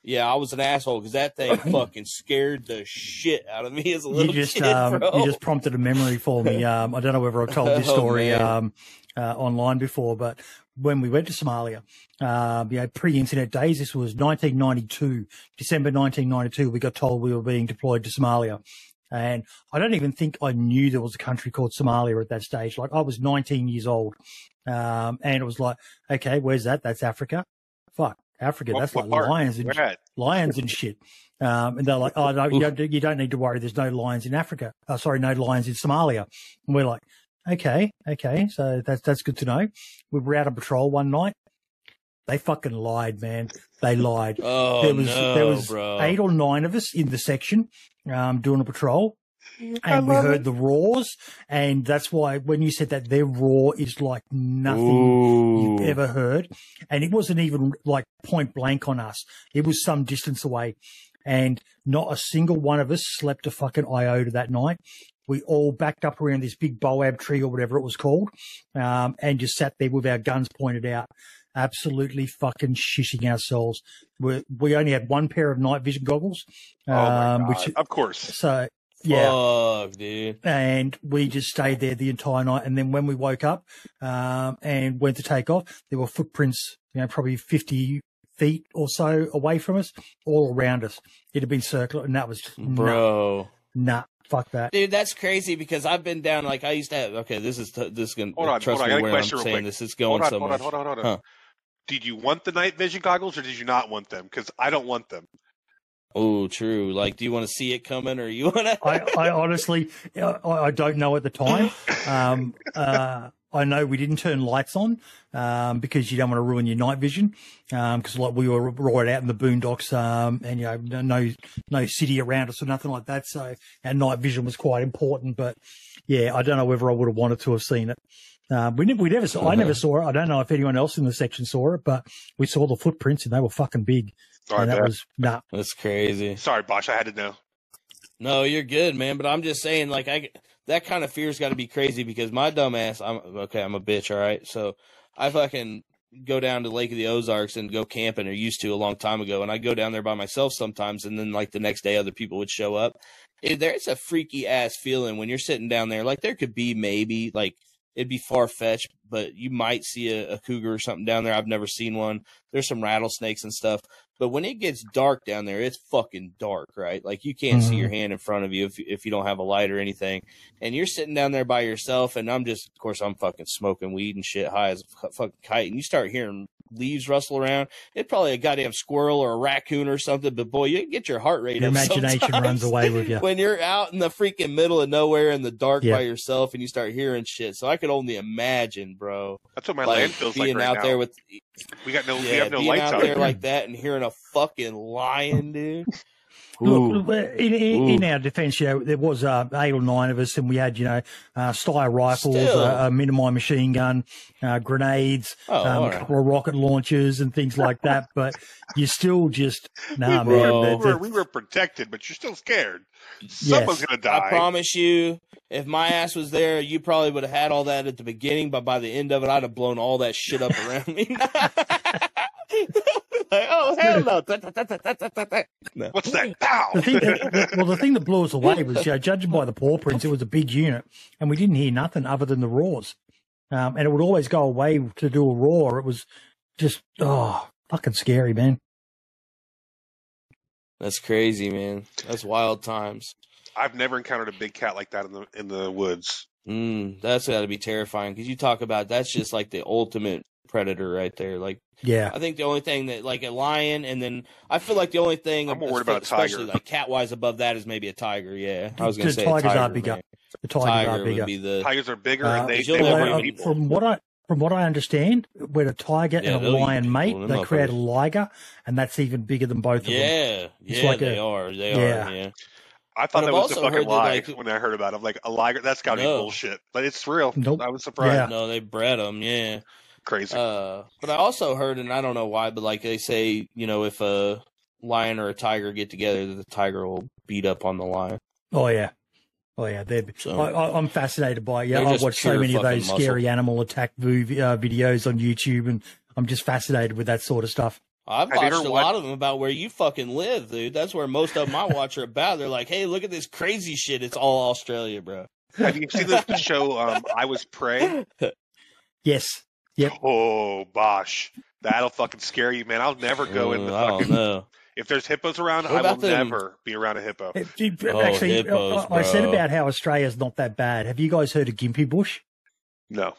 yeah, I was an asshole because that thing fucking scared the shit out of me as a little You just kid, um, you just prompted a memory for me. Um, I don't know whether I've told this Oh, story man. um, uh, online before, but when we went to Somalia, um, you know, pre-internet days, this was 1992, December 1992. We got told we were being deployed to Somalia. And I don't even think I knew there was a country called Somalia at that stage. Like I was 19 years old. Um, and it was like, okay, where's that? That's Africa. Fuck, Africa. What- that's what like part? lions and lions and shit. Um, and they're like, oh, no, you don't, you don't need to worry. There's no lions in Africa. Oh, sorry, no lions in Somalia. And we're like, okay, okay. So that's, that's good to know. We were out on patrol one night. They fucking lied, man. They lied. oh there was, no, there was bro. eight or nine of us in the section, um, doing a patrol. And we heard it. the roars. And that's why when you said that their roar is like nothing Ooh. you've ever heard. And it wasn't even like point blank on us. It was some distance away. And not a single one of us slept a fucking iota that night. We all backed up around this big boab tree or whatever it was called, um, and just sat there with our guns pointed out, absolutely fucking shitting ourselves. We, we only had one pair of night vision goggles, Oh um, God. which, of course. so yeah, Fuck, dude. and we just stayed there the entire night. And then when we woke up um, and went to take off, there were footprints, you know, probably fifty feet or so away from us, all around us. It had been circular, and that was just, nah, Bro. nah, fuck that. Dude, that's crazy because I've been down like I used to have. Okay, this is this is gonna Hold on, trust hold on, I me got a where I'm question real saying quick. this is going Hold on, so hold much. on, hold on, hold on. Huh. Did you want the night vision goggles or did you not want them? Because I don't want them. Oh, true. Like, do you want to see it coming, or you want to? I, I honestly, I, I don't know at the time. Um, uh, I know we didn't turn lights on um, because you don't want to ruin your night vision. Because like we were right out in the boondocks, um, and you know no no city around us or nothing like that. So our night vision was quite important. But yeah, I don't know whether I would have wanted to have seen it. Um, we never, we never saw. I never saw it. I don't know if anyone else in the section saw it, but we saw the footprints and they were fucking big. Sorry, and that was nah. That's crazy. Sorry, Bosh. I had to know. No, you're good, man. But I'm just saying, like, I that kind of fear's got to be crazy because my dumb ass. I'm okay. I'm a bitch. All right, so I fucking go down to Lake of the Ozarks and go camping, or used to a long time ago, and I go down there by myself sometimes, and then like the next day, other people would show up. It, there's a freaky ass feeling when you're sitting down there. Like there could be maybe like it'd be far fetched, but you might see a, a cougar or something down there. I've never seen one. There's some rattlesnakes and stuff. But when it gets dark down there, it's fucking dark, right? Like you can't see Mhm. your hand in front of you if if you don't have a light or anything. And you're sitting down there by yourself, and I'm just, of course, I'm fucking smoking weed and shit, high as a fucking kite. And you start hearing leaves rustle around. It's probably a goddamn squirrel or a raccoon or something. But boy, you can get your heart rate Your up imagination runs away with you. when you're out in the freaking middle of nowhere in the dark Yeah. by yourself, and you start hearing shit. So I could only imagine, bro. That's what my like land feels like being right out now. there with we got no, we have no being lights out out. there like that and hearing a fucking lion, dude. Look, in, in, in our defence, you know, there was uh, eight or nine of us, and we had, you know, uh, Steyr rifles, Still. uh, a minimi machine gun, uh, grenades, Oh, um, all a couple of rocket launchers, and things like that. But you're still just, nah, we, man. Were, the- the- we were protected, but you're still scared. Someone's gonna die. I promise you, if my ass was there, you probably would have had all that at the beginning, but by the end of it, I'd have blown all that shit up around me. like, oh hell no! no. What's that? Pow! the thing that, well, the thing that blew us away was, you know, judging by the paw prints, it was a big unit, and we didn't hear nothing other than the roars. Um, and it would always go away to do a roar. It was just, oh, fucking scary, man. That's crazy, man. That's wild times. I've never encountered a big cat like that in the in the woods. Mm, that's got to be terrifying because you talk about that's just like the ultimate predator right there. Like, yeah, I think the only thing that like a lion, and then I feel like the only thing I'm worried about especially tiger. like cat wise above that is maybe a tiger. Yeah, I was gonna the say tigers tiger, are bigger. The tigers Tiger are bigger. would be the Tigers are bigger Uh, and they, you'll they never won't know. eat Uh, from what I from what I understand, when a tiger Yeah, and a lion mate, they create a liger, and that's even bigger than both of them. yeah, It's yeah, like they a- are, they yeah. are, yeah. I thought But that I've was a also fucking heard that, lie like- when I heard about it. I'm like, a liger? That's got to be bullshit. But it's real. Nope. I was surprised. Yeah. No, they bred them, yeah. Crazy. Uh, but I also heard, and I don't know why, but like they say, you know, if a lion or a tiger get together, the tiger will beat up on the lion. Oh yeah, oh yeah. They're, So- I, I, I'm fascinated by it. Yeah, I've watched so many of those muscle. scary animal attack movie, uh, videos on YouTube, and I'm just fascinated with that sort of stuff. I've Have watched a watched- lot of them about where you fucking live, dude. That's where most of them I watch are about. They're like, hey, look at this crazy shit. It's all Australia, bro. Have you seen the show um, I Was Prey? Yes, Yep. Oh, Bosh. That'll fucking scare you, man. I'll never go in the Uh, I don't fucking. know. If there's hippos around, What I will them- never be around a hippo. It- it- Oh, actually, hippos, I, I said about how Australia's not that bad. Have you guys heard of Gimpy Bush? No.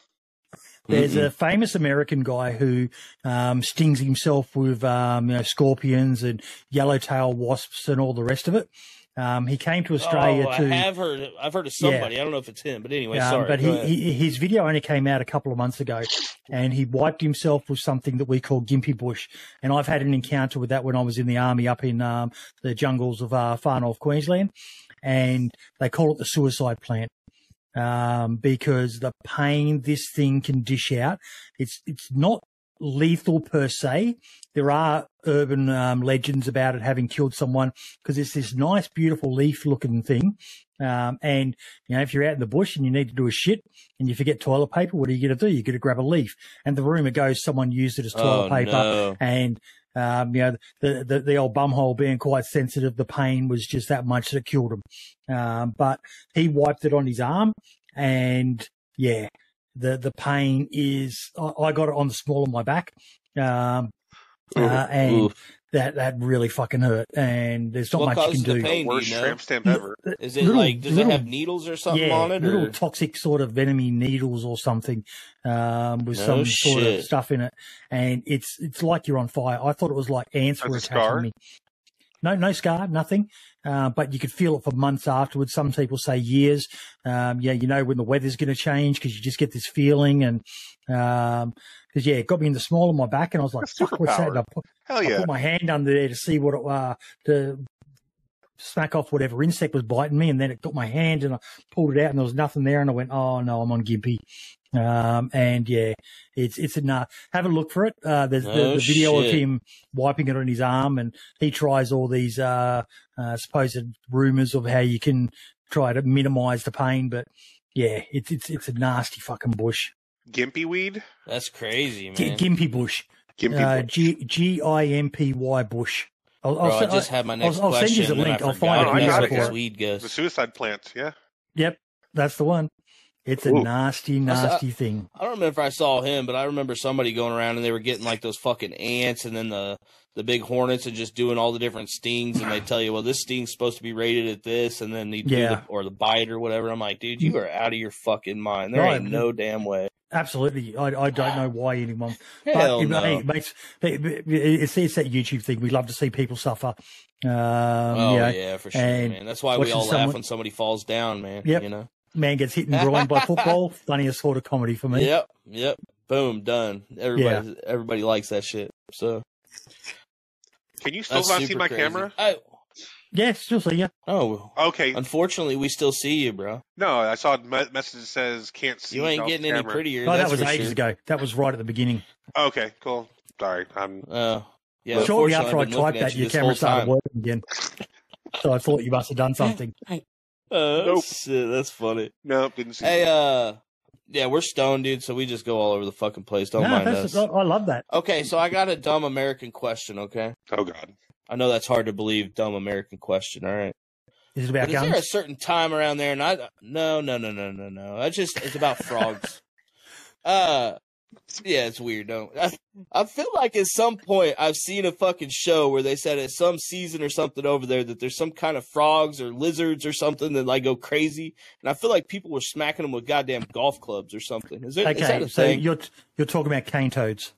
There's Mm-mm. a famous American guy who um, stings himself with um, you know, scorpions and yellowtail wasps and all the rest of it. Um, he came to Australia oh, I have heard. I've heard of somebody. I don't know if it's him, but anyway, Um, sorry. but he, he, his video only came out a couple of months ago, and he wiped himself with something that we call gimpy bush. And I've had an encounter with that when I was in the army up in um, the jungles of uh, far north Queensland, and they call it the suicide plant um, because the pain this thing can dish out. It's it's not lethal per se. There are urban um, legends about it having killed someone because it's this nice, beautiful leaf looking thing. Um, and you know, if you're out in the bush and you need to do a shit and you forget toilet paper, what are you going to do? You're going to grab a leaf. And the rumor goes someone used it as toilet oh, paper no. and um, you know the, the the old bumhole being quite sensitive, the pain was just that much that killed him. Um, but he wiped it on his arm, and yeah, the the pain is. I, I got it on the small of my back, um, uh, and Oof. that that really fucking hurt. And there's not What much you can the do. pain? do you Worst know? tramp stamp ever. Is it Little- like? Does little- it have needles or something yeah, on it? little Or? toxic sort of venomy needles or something um, with No some sort of stuff in it, and it's it's like you're on fire. I thought it was like ants Has were attacking me. No, no scar, nothing. Uh, but you could feel it for months afterwards. Some people say years. Um, yeah, you know when the weather's going to change because you just get this feeling, and because yeah, it got me in the small of my back, and I was like, "Fuck, what's that?" And I put, Hell I put my hand under there to see what it uh, to smack off whatever insect was biting me, and then it got my hand, and I pulled it out, and there was nothing there, and I went, "Oh no, I'm on gimpy." Um, and yeah, it's it's a nah. Have a look for it. Uh, there's the, Oh, the video shit. of him wiping it on his arm, and he tries all these uh, uh, supposed rumors of how you can try to minimize the pain, but yeah, it's it's it's a nasty fucking bush, Gimpy weed? That's crazy, G- man. gimpy bush, Gimpy uh, bush. G G I M P Y bush. I'll, Bro, I'll I send- just had my next I'll send you the link. I I'll find it. it. That's I what got this it. weed the suicide plant, yeah. Yep, that's the one. It's a Ooh. nasty, I nasty thing. I don't remember if I saw him, but I remember somebody going around and they were getting like those fucking ants and then the the big hornets and just doing all the different stings and they tell you, well, this sting's supposed to be rated at this and then they do the, or the bite or whatever. I'm like, dude, you are out of your fucking mind. There ain't no damn way. Absolutely, I, I don't know why anyone. Hell but, no. hey, it makes, it- it- it's, it's that YouTube thing. We love to see people suffer. Um, oh yeah, yeah, for sure, and man. That's why we all laugh someone- when somebody falls down, man. Yep. You know. Man gets hit and groined by football. Funniest sort of comedy for me. Yep. Yep. Boom. Done. Everybody. Everybody likes that shit. So Can you still that's not see my crazy. camera? I, Yeah, still see you. oh, Okay. unfortunately, we still see you, bro. No, I saw a message that says can't see. You ain't off getting any camera. prettier. Oh, that was ages sure. ago. That was right at the beginning. Okay, cool. Sorry, I'm. Uh, yeah. Shortly after I I've been typed that, your camera started working again. So I thought you must have done something. Uh, Nope. shit, that's funny. No, didn't see. Hey, uh, yeah, we're stoned, dude, so we just go all over the fucking place. Don't No, mind us. I I love that. Okay, so I got a dumb American question. Okay, oh God. I know that's hard to believe. Dumb American question. All right. Is it about But is there a certain time around there? And I no, no, no, no, no, no. That's just it's about frogs. uh, Yeah, it's weird. Don't I, I feel like at some point I've seen a fucking show where they said at some season or something over there that there's some kind of frogs or lizards or something that like go crazy, and I feel like people were smacking them with goddamn golf clubs or something. Is, there, okay, is that a so thing? you're you're talking about cane toads.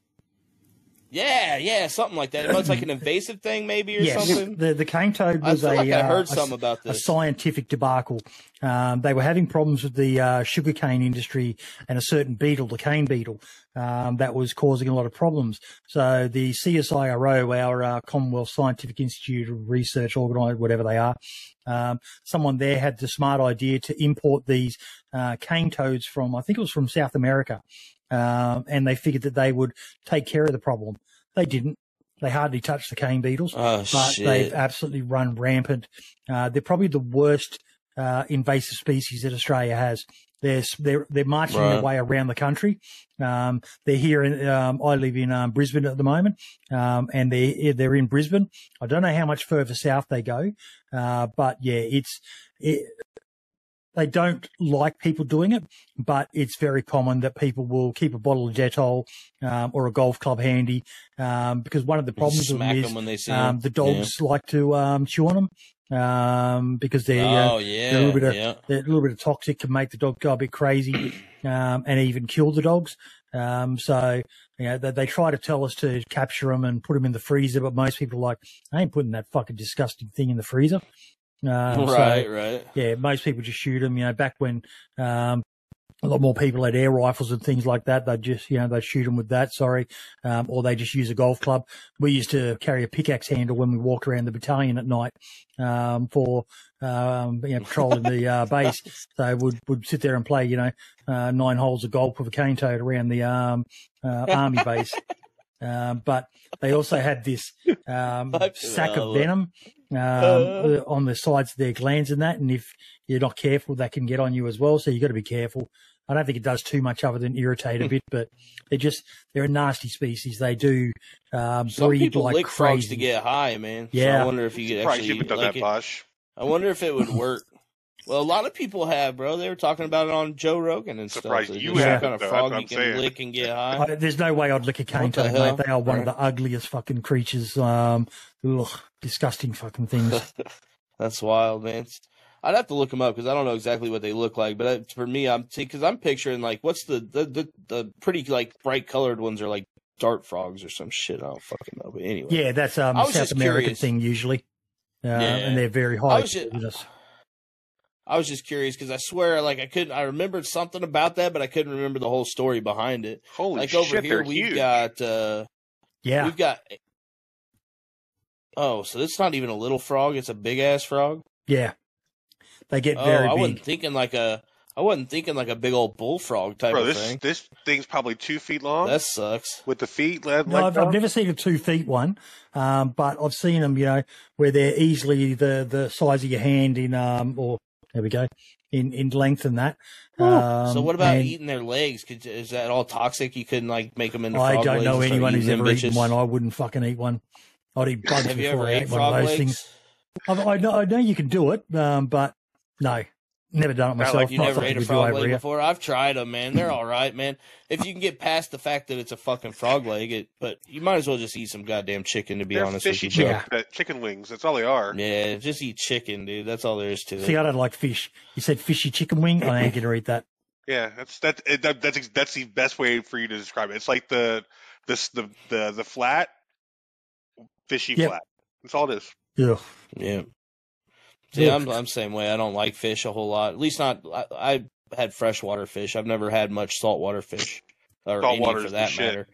Yeah, yeah, something like that. It It's like an invasive thing, maybe, or yes. something. The the cane toad was I a. Like I heard uh, something about this. A scientific debacle. Um, they were having problems with the uh, sugarcane industry and a certain beetle, the cane beetle, um, that was causing a lot of problems. So the CSIRO, our uh, Commonwealth Scientific Institute of Research, organised whatever they are, um, someone there had the smart idea to import these uh, cane toads from, I think it was from South America, um, and they figured that they would take care of the problem. They didn't. They hardly touched the cane beetles, oh, but shit. they've absolutely run rampant. Uh, they're probably the worst uh, invasive species that Australia has. They're they're they're marching right. their way around the country. Um, they're here in. Um, I live in um, Brisbane at the moment, um, and they they're in Brisbane. I don't know how much further south they go, uh, but yeah, it's it, they don't like people doing it, but it's very common that people will keep a bottle of Dettol um, or a golf club handy um, because one of the problems with them is um, the dogs yeah. like to um, chew on them um, because they're, oh, uh, yeah, they're, a little bit of, yeah. they're a little bit of toxic can make the dog go a bit crazy um, and even kill the dogs. Um, so, you know, they, they, try to tell us to capture them and put them in the freezer, but most people are like, I ain't putting that fucking disgusting thing in the freezer. Um, right, so, right. Yeah, most people just shoot them. You know, back when um, a lot more people had air rifles and things like that, they'd just, you know, they'd shoot them with that. Sorry, um, or they just use a golf club. We used to carry a pickaxe handle when we walked around the battalion at night um, for um, you know, patrolling the uh, base. So would would sit there and play, you know, uh, nine holes of golf with a cane toad around the um, uh, army base. Um, but they also had this um, sac of venom um, uh. on the sides of their glands and that. And if you're not careful, that can get on you as well. So you've got to be careful. I don't think it does too much other than irritate a hmm. bit, but they're just they're a nasty species. They do um, Some breed people like lick crazy. frogs to get high, man. Yeah, so I wonder if you could actually like that, Bosh. I wonder if it would work. Well, a lot of people have, bro. They were talking about it on Joe Rogan and Surprised stuff. you There's have some kind of though, frog you can saying. lick and get high. I, there's no way I'd lick a cane What the toad, mate. They are one of the ugliest fucking creatures. Um, ugh, disgusting fucking things. That's wild, man. I'd have to look them up because I don't know exactly what they look like. But uh, for me, I'm because I'm picturing like what's the, the the the pretty like bright colored ones are like dart frogs or some shit. I don't fucking know. But anyway, yeah, that's um, I South American curious. thing usually, uh, Yeah. and they're very I high. was just- poisonous. I was just curious because I swear, like I couldn't. I remembered something about that, but I couldn't remember the whole story behind it. Holy like shit, over here, they're we've huge. got uh yeah, we've got. Oh, so it's not even a little frog; it's a big ass frog. yeah, they get Oh, very I big. wasn't thinking like a. I wasn't thinking like a big old bullfrog type Bro, of this thing. this thing's probably two feet long That sucks. with the feet. Led, No, I've, I've never seen a two feet one, um, but I've seen them, you know, where they're easily the, the size of your hand in, um, or there we go, in, in length and that. Um, so what about and eating their legs? Could, is that all toxic? You couldn't like make them into. I don't know anyone who's ever eaten one. I wouldn't fucking eat one. I'd eat bugs Have you before ever I ate ate one of those legs? things. I, I know, I know you can do it, um, but no, never done it Not myself. like You Not never ate a frog leg here. before? I've tried them, man. They're all right, man. If you can get past the fact that it's a fucking frog leg, it, but you might as well just eat some goddamn chicken. To be They're honest fishy with you, bro. chicken, uh, chicken wings. That's all they are. Yeah, just eat chicken, dude. That's all there is to See, it. I don't like fish. You said fishy chicken wing. I ain't gonna eat that. Yeah, that's that, it- that that's that's the best way for you to describe it. It's like the this the the the flat fishy Yep. flat. That's all it is. Ugh. Yeah. See, I'm I'm same way. I don't like fish a whole lot. At least not. I, I had freshwater fish. I've never had much saltwater fish, or any Saltwater's for the that shit.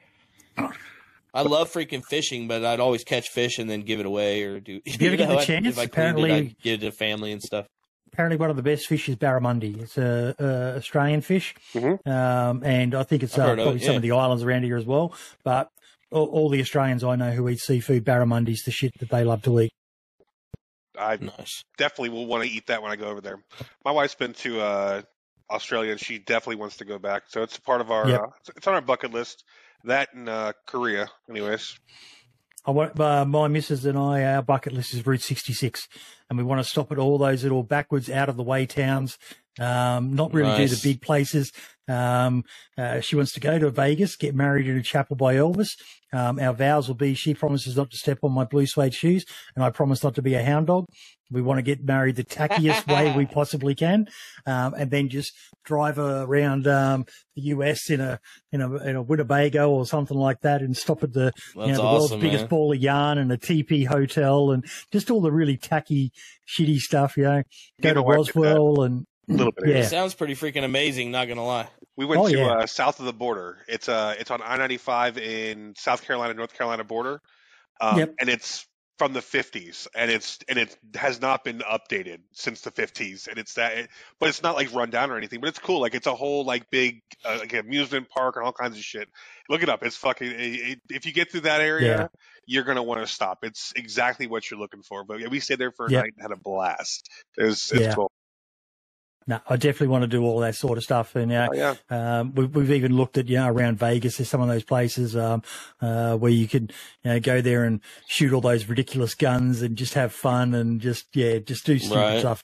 matter. I love freaking fishing, but I'd always catch fish and then give it away or do. Did you ever get the know, I'd- chance? If I Apparently- it, I'd give it to family and stuff. apparently one of the best fish is barramundi. It's a, a Australian fish, Mhm. um, and I think it's uh, heard of probably it, some of the islands around here as well. But all, all the Australians I know who eat seafood, barramundi's the shit that they love to eat. I Nice. definitely will want to eat that when I go over there. My wife's been to uh, Australia and she definitely wants to go back. So it's a part of our. Yep. Uh, it's- it's on our bucket list. That and uh, Korea, anyways. I want, uh, my missus and I, our bucket list is Route 66, and we want to stop at all those little backwards, out of the way towns Um, not really nice. do the big places. Um, uh, she wants to go to Vegas, get married in a chapel by Elvis. Um, our vows will be she promises not to step on my blue suede shoes, and I promise not to be a hound dog. We want to get married the tackiest way we possibly can, um, and then just drive around um, the US in a in a in a Winnebago or something like that, and stop at the you know the awesome, world's biggest ball of yarn and a TP hotel, and just all the really tacky, shitty stuff. You know, go to Roswell and a little bit. Yeah. sounds pretty freaking amazing. Not gonna lie. We went oh, to yeah. uh, south of the border. It's uh it's on I ninety five in South Carolina North Carolina border, um, yep. and it's from the 50s and it's and it has not been updated since the 50s and it's that but it's not like run down or anything but it's cool like it's a whole like big uh, like amusement park and all kinds of shit look it up it's fucking it, if you get through that area yeah. you're gonna want to stop it's exactly what you're looking for but yeah, we stayed there for a yep. night and had a blast it was, it's yeah. cool no, I definitely want to do all that sort of stuff. And uh, oh, yeah. um, we've, we've even looked at, you know, around Vegas, there's some of those places um, uh, where you can you know, go there and shoot all those ridiculous guns and just have fun and just, yeah, just do stupid right. stuff.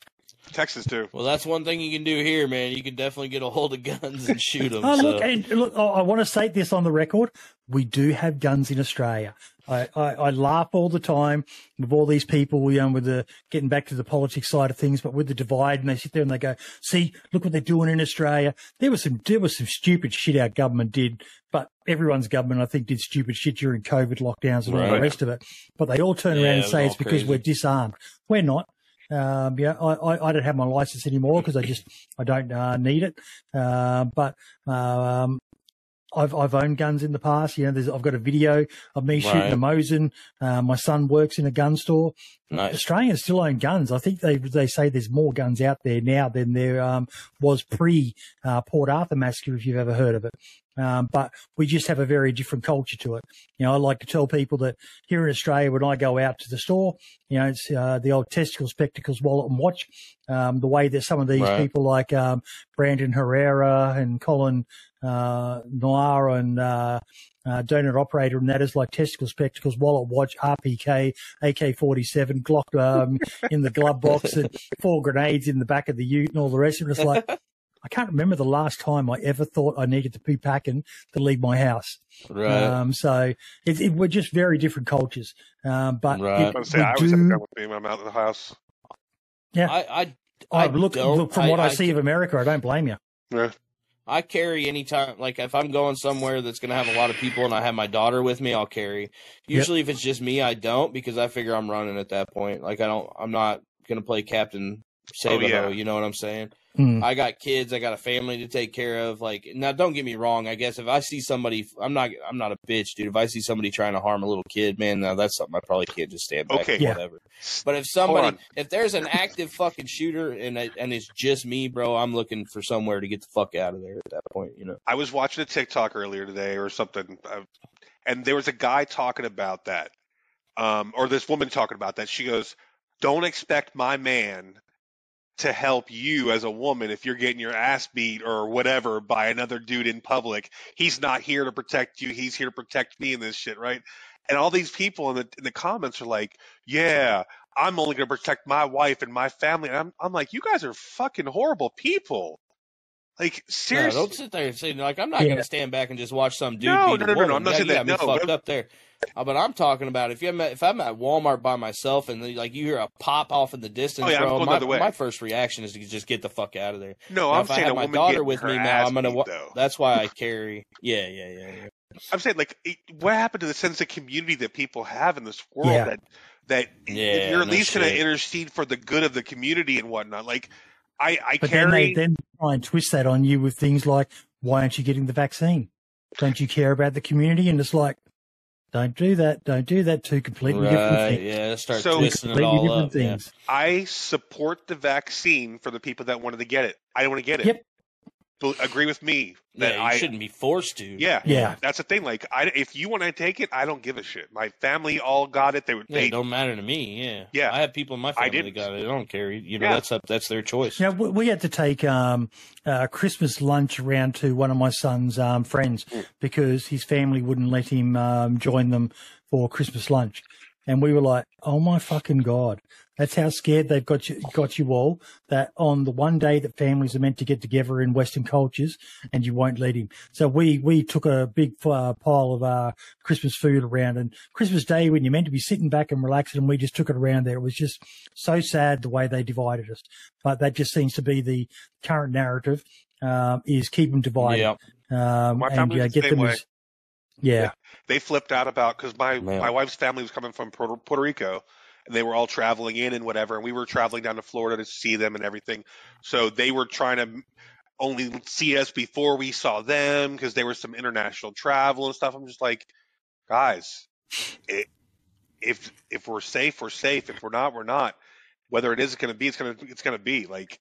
Texas too. Well, that's one thing you can do here, man. You can definitely get a hold of guns and shoot them. oh, so. look, and look, I want to say this on the record: we do have guns in Australia. I, I, I, laugh all the time with all these people, you know, with the getting back to the politics side of things, but with the divide, and they sit there and they go, "See, look what they're doing in Australia." There was some there was some stupid shit our government did, but everyone's government, I think, did stupid shit during COVID lockdowns and right. all the rest of it. But they all turn yeah, around and say it's because crazy. we're disarmed. We're not. Um, yeah, I, I, I, don't have my license anymore because I just I don't uh, need it. Uh, but um, I've I've owned guns in the past. You know, I've got a video of me shooting right. a Mosin. Uh, my son works in a gun store. Nice. Australians still own guns. I think they they say there's more guns out there now than there um, was pre uh, Port Arthur massacre, if you've ever heard of it. Um, but we just have a very different culture to it. You know, I like to tell people that here in Australia, when I go out to the store, you know, it's uh, the old testicle, spectacles, wallet, and watch. Um, the way that some of these right. people like um, Brandon Herrera and Colion uh, Noir and uh, uh, donut operator, and that is like testicle, spectacles, wallet, watch, RPK, AK-47, Glock um, in the glove box, and four grenades in the back of the ute, and all the rest of it. It's like I can't remember the last time I ever thought I needed to be packing to leave my house. Right. Um, so it, it, we're just very different cultures. Um, but right. It, I, say, I always do, have a gun when I'm out of the house. Yeah. I, I, I, I look, look from what I, see of America, I don't blame you. Yeah. I carry anytime, like if I'm going somewhere that's going to have a lot of people and I have my daughter with me, I'll carry. Usually, yep. if it's just me, I don't because I figure I'm running at that point. Like I don't, I'm not going to play Captain Save oh, yeah. You know what I'm saying? Mm. I got kids, I got a family to take care of. Like now, don't get me wrong. I guess if I see somebody, I'm not, I'm not a bitch, dude. If I see somebody trying to harm a little kid, man, now that's something I probably can't just stand back. Okay, yeah. whatever. But if somebody, if there's an active fucking shooter and and it's just me, bro, I'm looking for somewhere to get the fuck out of there at that point. You know. I was watching a TikTok earlier today or something, uh, and there was a guy talking about that, um, or this woman talking about that. She goes, "Don't expect my man to help you as a woman if you're getting your ass beat or whatever by another dude in public. He's not here to protect you. He's here to protect me in this shit, right? And all these people in the in the comments are like, "Yeah, I'm only going to protect my wife and my family." And I'm I'm like, "You guys are fucking horrible people." Like seriously, yeah, don't sit there and say like I'm not yeah. going to stand back and just watch some dude no, beat no, no, a woman. No, no, I'm not saying that. No, fucked up there. Uh, but I'm talking about if I'm at, if I'm at Walmart by myself and like you hear a pop off in the distance, oh, yeah, bro, my, my, first reaction is to just get the fuck out of there. No, now, I'm if saying I have my daughter with me now, I'm gonna. Beat, that's why I carry. Yeah, yeah, yeah, yeah. I'm saying like, it, what happened to the sense of community that people have in this world yeah. that that yeah, you're at least going to intercede for the good of the community and whatnot. Like, I, I but carry. Then they then try and twist that on you with things like, why aren't you getting the vaccine? Don't you care about the community? And it's like, don't do that. Don't do that. Two completely right, different things. Yeah, start so, twisting it all up. Things. Yeah. I support the vaccine for the people that wanted to get it. I don't want to get it. Yep agree with me that yeah, I shouldn't be forced to. Yeah, yeah. That's the thing. Like, I, if you want to take it, I don't give a shit. My family all got it. They would. Yeah, they, it don't matter to me. Yeah, yeah. I have people in my family that got it. I don't care. You know, yeah. that's up. That's their choice. Yeah, we, we had to take um, uh, Christmas lunch around to one of my son's um, friends mm. because his family wouldn't let him um, join them for Christmas lunch. And we were like, "Oh my fucking god!" That's how scared they've got you, got you all. That on the one day that families are meant to get together in Western cultures, and you won't let him. So we we took a big uh, pile of uh, Christmas food around, and Christmas Day when you're meant to be sitting back and relaxing, and we just took it around there. It was just so sad the way they divided us. But that just seems to be the current narrative: um, is keep them divided. Yeah. Um, and yeah, get them. As, yeah. yeah. They flipped out about because my Man. my wife's family was coming from Puerto, Puerto Rico, and they were all traveling in and whatever, and we were traveling down to Florida to see them and everything. So they were trying to only see us before we saw them because there was some international travel and stuff. I'm just like, guys, it, if if we're safe, we're safe. If we're not, we're not. Whether it is going to be, it's going to it's going to be like.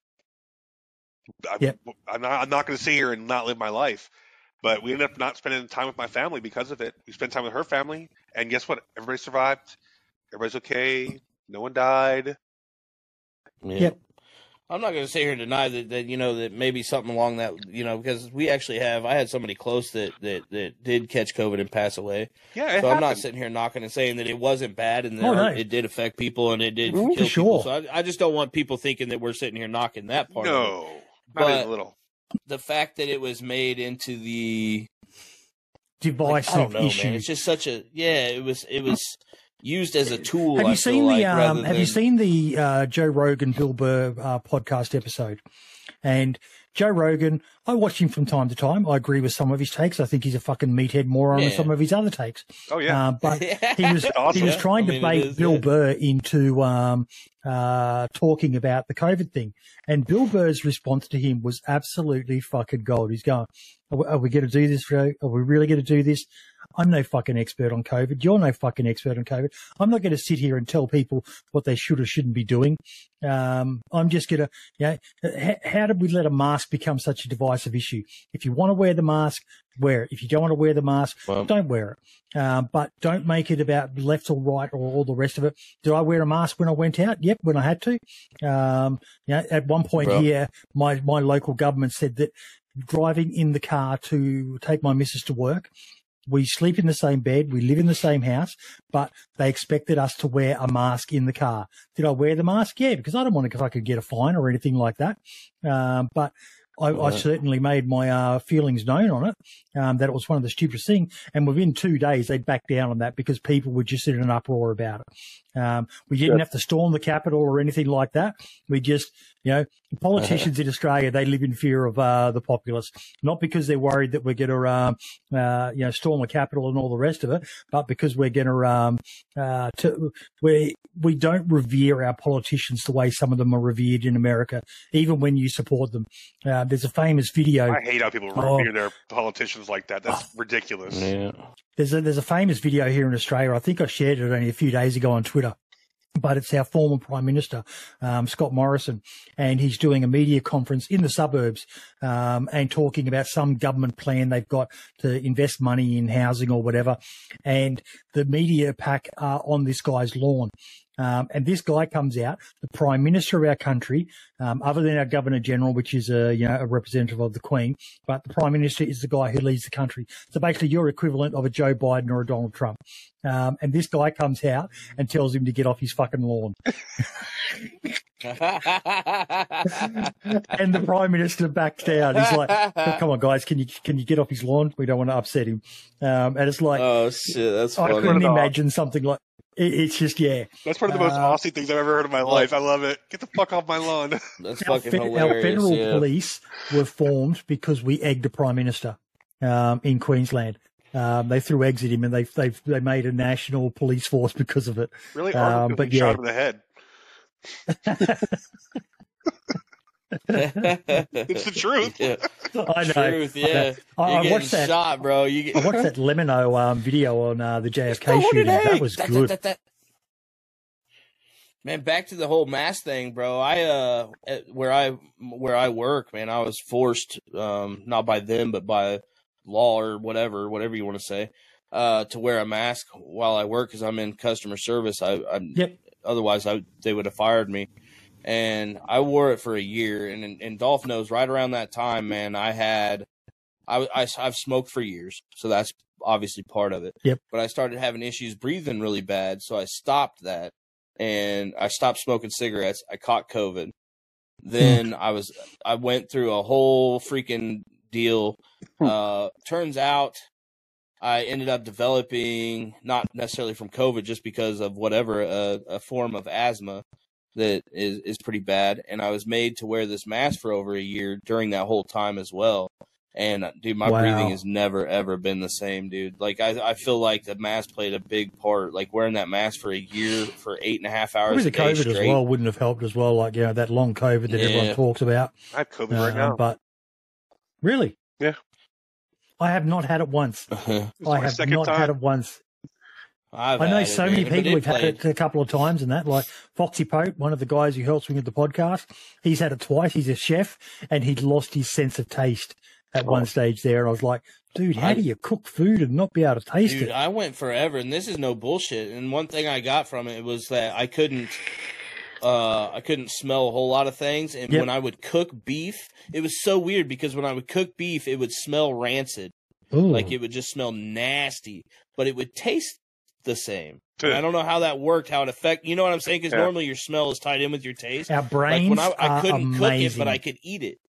I'm, yeah. I'm not. I'm not going to sit here and not live my life. But we ended up not spending time with my family because of it. We spent time with her family, and guess what? Everybody survived. Everybody's okay. No one died. Yeah. Yep. I'm not going to sit here and deny that, that you know that maybe something along that you know because we actually have I had somebody close that that, that did catch COVID and pass away. Yeah, so happened. I'm not sitting here knocking and saying that it wasn't bad and that oh, no. it did affect people and it did Ooh, kill sure. people. So I, I, just don't want people thinking that we're sitting here knocking that part. No, not but, even a little the fact that it was made into the divisive like, know, issue. Man. It's just such a yeah. It was it was used as a tool. Have you seen the like, um, Have than... you seen the uh, Joe Rogan Bill Burr uh, podcast episode? And Joe Rogan, I watch him from time to time. I agree with some of his takes. I think he's a fucking meathead moron yeah. some of his other takes. Oh yeah, uh, but he was awesome. he was trying to I mean, bait is, Bill yeah. Burr into um, uh, talking about the COVID thing, and Bill Burr's response to him was absolutely fucking gold. He's going, "Are we, going to do this, Joe? Are we really going to do this?" I'm no fucking expert on COVID. You're no fucking expert on COVID. I'm not going to sit here and tell people what they should or shouldn't be doing. Um, I'm just going to, you know, how did we let a mask become such a divisive issue? If you want to wear the mask, wear it. If you don't want to wear the mask, well, don't wear it. Um, but don't make it about left or right or all the rest of it. Did I wear a mask when I went out? Yep, when I had to. Um, you know, at one point bro. here, my, my local government said that driving in the car to take my missus to work, we sleep in the same bed, we live in the same house, but they expected us to wear a mask in the car. Did I wear the mask? Yeah, because I don't want to, if I could get a fine or anything like that. Um, but I, I, certainly made my uh, feelings known on it, um, that it was one of the stupidest things. And within two days, they backed down on that because people were just in an uproar about it. Um, we didn't have to storm the capital or anything like that. We just, you know, politicians in Australia, they live in fear of uh, the populace, not because they're worried that we're going to, um, uh, you know, storm the capital and all the rest of it, but because we're going to, um, uh, to, we, we don't revere our politicians the way some of them are revered in America, even when you support them. Uh, there's a famous video. I hate how people revere their politicians like that. That's ridiculous. Yeah. There's a, there's a famous video here in Australia. I think I shared it only a few days ago on Twitter but it's our former Prime Minister, um, Scott Morrison, and he's doing a media conference in the suburbs um, and talking about some government plan they've got to invest money in housing or whatever. And the media pack are on this guy's lawn. Um, and this guy comes out, the prime minister of our country, um, other than our governor general, which is a you know a representative of the Queen, but the prime minister is the guy who leads the country. So basically, you're equivalent of a Joe Biden or a Donald Trump. Um, and this guy comes out and tells him to get off his fucking lawn. and the prime minister backs down. He's like, "Come on, guys, can you can you get off his lawn? We don't want to upset him." Um, and it's like, "Oh shit, that's I funny. couldn't imagine something like it's just yeah. That's one of the most uh, Aussie things I've ever heard in my life. I love it. Get the fuck off my lawn. That's fucking fe- hilarious. Our federal yeah. police were formed because we egged the prime minister um, in Queensland. Um, they threw eggs at him, and they they they made a national police force because of it. Really, um, but yeah, shot him in the head. it's the truth. Yeah. I know. Truth, yeah. I, I watched that shot, bro. You get... I watched that LEMMiNO um, video on uh, the JFK shooting. That was that, good. That, that, man, back to the whole mask thing, bro. I uh, where I where I work, man, I was forced, um, not by them, but by law or whatever, whatever you want to say, uh, to wear a mask while I work because I'm in customer service. I, I yep. Otherwise, I they would have fired me and I wore it for a year. And and Dolph knows right around that time, man, I had I, I have smoked for years, so that's obviously part of it. Yep. But I started having issues breathing really bad, so I stopped that and I stopped smoking cigarettes. I caught COVID. Then I was I went through a whole freaking deal. Uh, turns out I ended up developing not necessarily from COVID, just because of whatever a, a form of asthma that is is pretty bad, and I was made to wear this mask for over a year during that whole time as well. And uh, dude, my wow. breathing has never ever been the same, dude. Like I, I feel like the mask played a big part. Like wearing that mask for a year for eight and a half hours. Maybe the COVID straight. as well wouldn't have helped as well. Like you know that long COVID that yeah. everyone talks about. I have COVID uh, right now, but really, yeah, I have not had it once. I have not time. had it once. I've i know so many people who've had it a couple of times and that, like Foxy Pope, one of the guys who helps me with the podcast. He's had it twice. He's a chef and he'd lost his sense of taste at one stage there. And I was like, dude, how do you cook food and not be able to taste dude, it? I went forever, and this is no bullshit. And one thing I got from it was that I couldn't. Uh, I couldn't smell a whole lot of things, and yep. when I would cook beef, it was so weird because when I would cook beef, it would smell rancid, Ooh. like it would just smell nasty, but it would taste the same. I don't know how that worked, how it affect. You know what I'm saying? Because yeah. normally your smell is tied in with your taste. Our brains like when I, I couldn't amazing. cook it, but I could eat it.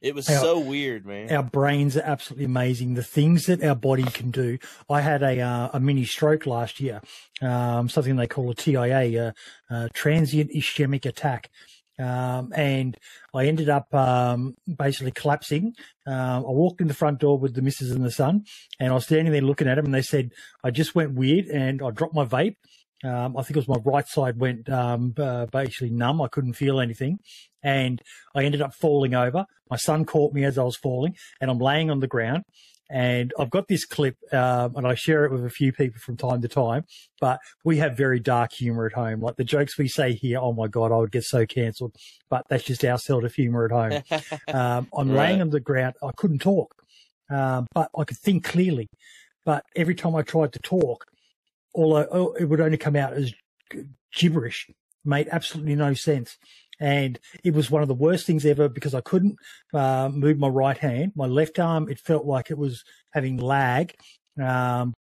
It was our, so weird, man. Our brains are absolutely amazing. The things that our body can do. I had a uh, a mini stroke last year, um, something they call a TIA, a, a transient ischemic attack. Um, and I ended up um, basically collapsing. Um, I walked in the front door with the missus and the son, and I was standing there looking at them, and they said I just went weird, and I dropped my vape. Um, I think it was my right side went um, uh, basically numb. I couldn't feel anything, and I ended up falling over. My son caught me as I was falling, and I'm laying on the ground. And I've got this clip, um, and I share it with a few people from time to time. But we have very dark humor at home. Like the jokes we say here, oh my god, I would get so cancelled. But that's just our sort of humor at home. um, I'm right. laying on the ground. I couldn't talk, um, but I could think clearly. But every time I tried to talk, although oh, it would only come out as gibberish, made absolutely no sense. And it was one of the worst things ever because I couldn't uh, move my right hand. My left arm, it felt like it was having lag. Um,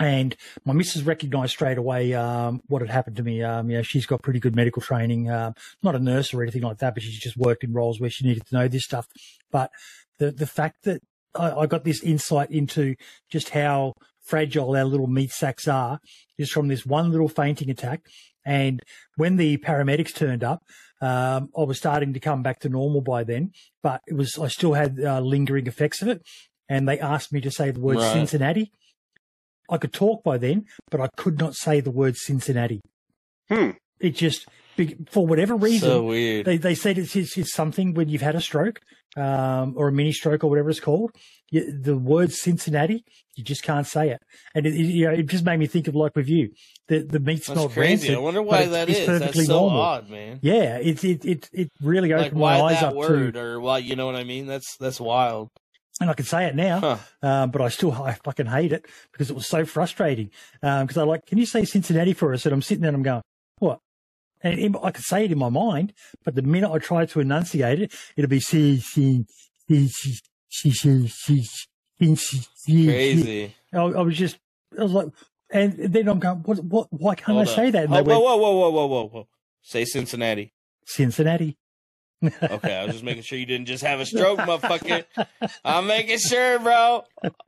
and my missus recognised straight away um, what had happened to me. Um, you know, she's got pretty good medical training, um, not a nurse or anything like that, but she's just worked in roles where she needed to know this stuff. But the the fact that I, I got this insight into just how fragile our little meat sacks are is from this one little fainting attack. And when the paramedics turned up, um, I was starting to come back to normal by then, but it was I still had uh, lingering effects of it. And they asked me to say the word right. Cincinnati. I could talk by then, but I could not say the word Cincinnati. Hmm. It just for whatever reason, so weird. They, they said it's, it's, it's, something when you've had a stroke um, or a mini stroke or whatever it's called. You, the word Cincinnati, you just can't say it, and it, you know, it just made me think of like with you, the the meat's That's not crazy. rancid. I wonder why that is. Perfectly That's so normal. odd, man. Yeah, it it it, it really opened like, my eyes up word, to, or why you know what I mean. That's that's wild and I can say it now, huh. um, but I still I fucking hate it because it was so frustrating. Because um, I like, can you say Cincinnati for us? And I'm sitting there and I'm going, what? And I could say it in my mind, but the minute I try to enunciate it, it'll be C C C C C C C C. Crazy. I, I was just, I was like, and then I'm going, what? What? Why can't Hold I say that? And oh, whoa, whoa, whoa, whoa, whoa, whoa, whoa! Say Cincinnati. Cincinnati okay, I was just making sure you didn't just have a stroke, motherfucker. I'm making sure, bro.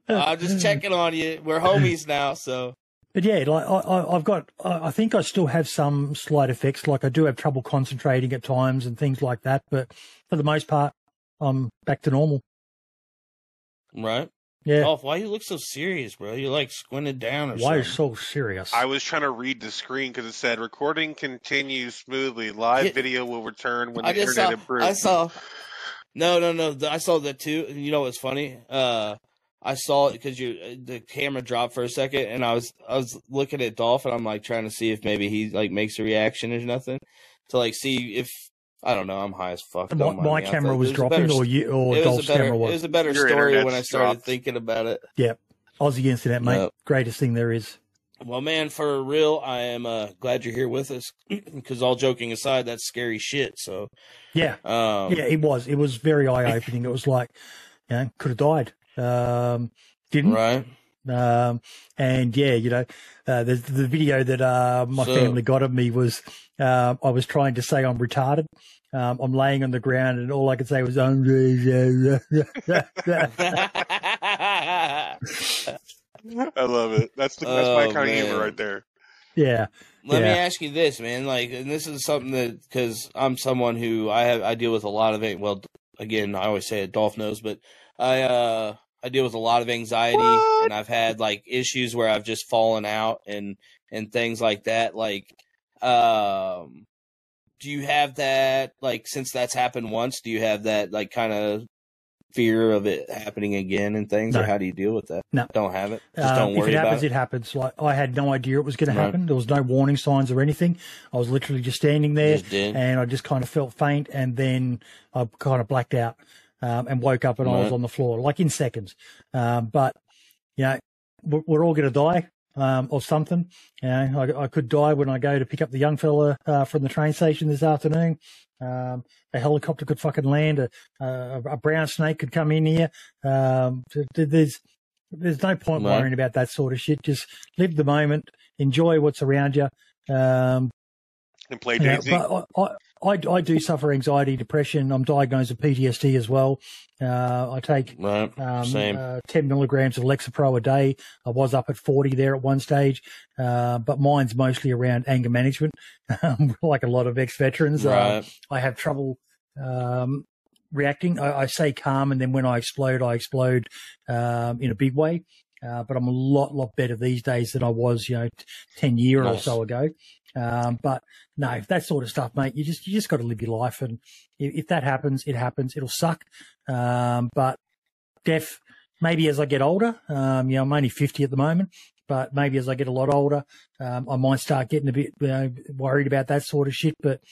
I'm just checking on you. We're homies now, so. But yeah, like I, have got, I think I still have some slight effects. Like I do have trouble concentrating at times and things like that. But for the most part, I'm back to normal. Right. Yeah. Oh, why you look so serious, bro? You like squinted down or why something? so serious? I was trying to read the screen because it said recording continues smoothly. Live yeah. video will return when the internet saw, improves. I saw. No, no, no. I saw that too. You know what's funny? Uh, I saw it because you the camera dropped for a second, and I was I was looking at Dolph, and I'm like trying to see if maybe he like makes a reaction or nothing to like see if I don't know. I'm high as fuck. My, my camera was, was dropping, better, or you, or Dolph's better, camera was. It was a better Your story when I started dropped. thinking about it. Yep, Aussie internet, mate. Yep. Greatest thing there is. Well, man, for real, I am uh, glad you're here with us. Because all joking aside, that's scary shit. So, yeah, um, yeah, it was. It was very eye opening. it was like, you know, could have died. Um, didn't right. Um, and yeah, you know, uh, the, the video that uh, my so, family got of me was uh, I was trying to say I'm retarded. Um, I'm laying on the ground, and all I could say was "I'm." I love it. That's the, that's oh, my kind man. of humor right there. Yeah. Let yeah. me ask you this, man. Like, and this is something that because I'm someone who I have I deal with a lot of it. Well, again, I always say it. Dolph knows, but I uh I deal with a lot of anxiety, what? and I've had like issues where I've just fallen out and and things like that. Like, um, do you have that? Like, since that's happened once, do you have that like kind of fear of it happening again and things, no. or how do you deal with that? No, don't have it. Just don't um, worry if it happens, it. it. happens. Like I had no idea it was going to happen. There was no warning signs or anything. I was literally just standing there, just and I just kind of felt faint, and then I kind of blacked out um, and woke up and right. I was on the floor, like in seconds. Um, but you know, we're, we're all going to die. Um, or something. You know, I, I, could die when I go to pick up the young fella uh, from the train station this afternoon. Um, a helicopter could fucking land. A, a, a brown snake could come in here. Um, there's there's no point no. worrying about that sort of shit. Just live the moment, enjoy what's around you. Um, and play DayZ. I, I, I, I, do suffer anxiety, depression. I'm diagnosed with PTSD as well. Uh, I take um, uh, 10 milligrams of Lexapro a day. I was up at 40 there at one stage, uh, but mine's mostly around anger management, like a lot of ex veterans. Uh, right. I have trouble um, reacting. I, I, say calm, and then when I explode, I explode um, in a big way. Uh, but I'm a lot, lot better these days than I was, you know, ten year nice. or so ago. Um, but no, that sort of stuff, mate, you just you just got to live your life, and if, if, that happens, it happens. It'll suck, um, but deaf. Maybe as I get older, um, you know, I'm only 50 at the moment, but maybe as I get a lot older, um, I might start getting a bit you know, worried about that sort of shit. But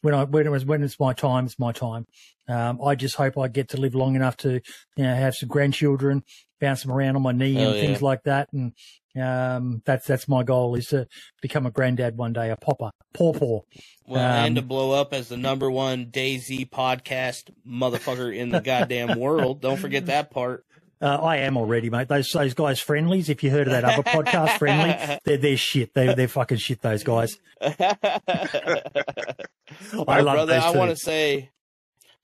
when I when it was when it's my time, it's my time. Um, I just hope I get to live long enough to you know have some grandchildren, bounce them around on my knee and yeah. things like that, and um, that's that's my goal is to become a granddad one day, a popper, paw paw. Well, um, and to blow up as the number one DayZ podcast motherfucker in the goddamn world. Don't forget that part. Uh, I am already, mate. Those those guys, friendlies. If you heard of that other podcast, friendly, they're they're shit. They they're fucking shit. Those guys. I love brother, I want to say,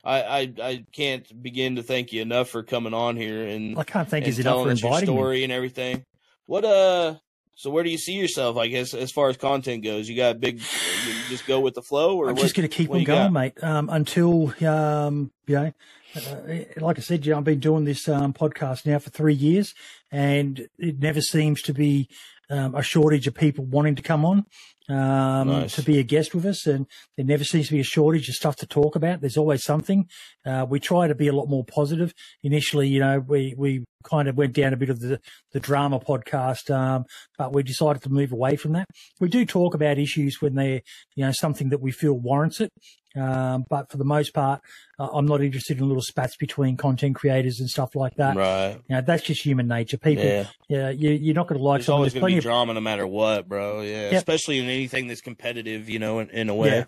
I, I I can't begin to thank you enough for coming on here and I can't thank you enough for inviting your story me. and everything. What uh? So where do you see yourself? I guess as far as content goes, you got a big. You just go with the flow, or I'm what, just going to keep on going, got? mate. Um, until um, you know, uh, like I said, you know, I've been doing this um, podcast now for three years, and it never seems to be um, a shortage of people wanting to come on um, nice. to be a guest with us. And there never seems to be a shortage of stuff to talk about. There's always something. Uh, we try to be a lot more positive. Initially, you know, we, we kind of went down a bit of the, the drama podcast, um, but we decided to move away from that. We do talk about issues when they're, you know, something that we feel warrants it. Um, but for the most part, uh, I'm not interested in little spats between content creators and stuff like that. Right. You know, that's just human nature. People, yeah, yeah you, are not going to like. There's always going to be of, drama no matter what, bro. Yeah, yep. especially in anything that's competitive. You know, in, in a way. Yeah.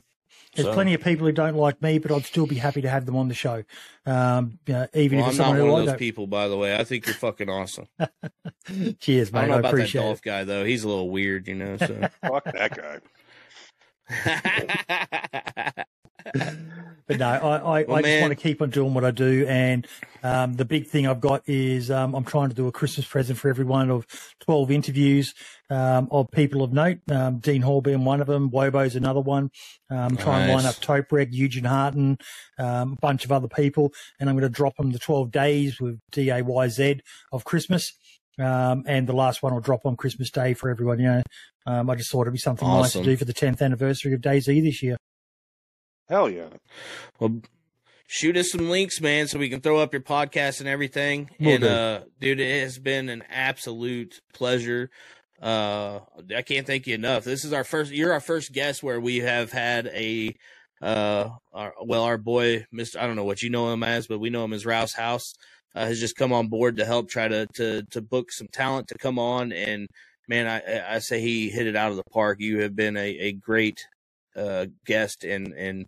There's so. plenty of people who don't like me, but I'd still be happy to have them on the show. Um, you know, even well, if I'm not one of those people, by the way. I think you're fucking awesome. Cheers, mate. I don't know I about that Dolph it. guy though. He's a little weird, you know. So fuck that guy. but no, I, I, well, I just want to keep on doing what I do. And um, the big thing I've got is um, I'm trying to do a Christmas present for everyone of 12 interviews um, of people of note. Um, Dean Hall being one of them, Wobo's another one. Um, nice. Try and line up Topreg, Eugen Harton, um, a bunch of other people. And I'm going to drop them the 12 days with D-A-Y-Z of Christmas. Um, and the last one will drop on Christmas Day for everyone. You know, um, I just thought it'd be something awesome. nice to do for the 10th anniversary of DayZ this year. Hell yeah. Well, shoot us some links, man, so we can throw up your podcast and everything. And, do. uh, dude, it has been an absolute pleasure. Uh, I can't thank you enough. This is our first, you're our first guest where we have had a, uh, our, well, our boy, Mr. I don't know what you know him as, but we know him as Rouse House, uh, has just come on board to help try to, to, to book some talent to come on. And man, I, I say he hit it out of the park. You have been a, a great, uh, guest and, and,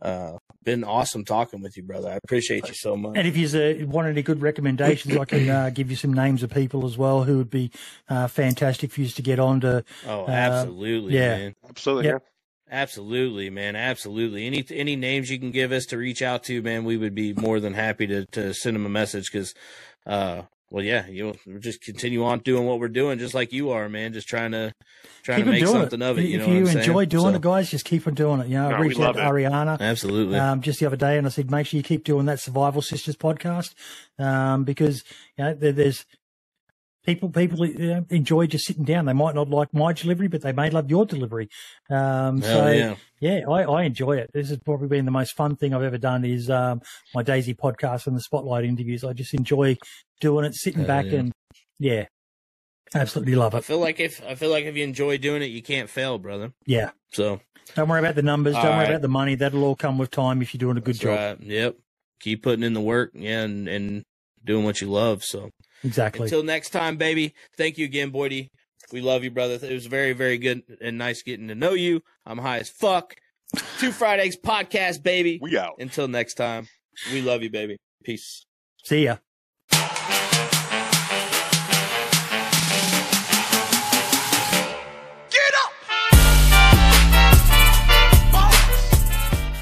uh, been awesome talking with you, brother. I appreciate you so much. And if you uh, want any good recommendations, I can uh, give you some names of people as well who would be uh, fantastic for you to get on to. Oh, uh, absolutely, yeah, man. absolutely, yep. Absolutely, man. Absolutely. Any any names you can give us to reach out to, man, we would be more than happy to to send them a message because, uh, well, yeah, you'll just continue on doing what we're doing, just like you are, man. Just trying to trying keep to make something it. of it. You if know, you enjoy saying? doing so, it, guys, just keep on doing it. You know, no, I reached out to it. Ariana, absolutely, um, just the other day, and I said, make sure you keep doing that Survival Sisters podcast, um, because you know there, there's people people you know, enjoy just sitting down. They might not like my delivery, but they may love your delivery. Um, so yeah, yeah I, I, enjoy it. This has probably been the most fun thing I've ever done. Is um, my DayZ podcast and the Spotlight interviews. I just enjoy doing it, sitting back yeah. and yeah, absolutely love it. I feel like if I feel like if you enjoy doing it, you can't fail, brother. Yeah. So don't worry about the numbers. Don't worry right. about the money. That'll all come with time if you're doing a good That's job. Right. Yep. Keep putting in the work, yeah, and, and doing what you love. So exactly. Until next time, baby. Thank you again, Boydy. We love you, brother. It was very, very good and nice getting to know you. I'm high as fuck. Two Fried Eggs podcast, baby. We out. Until next time, we love you, baby. Peace. See ya.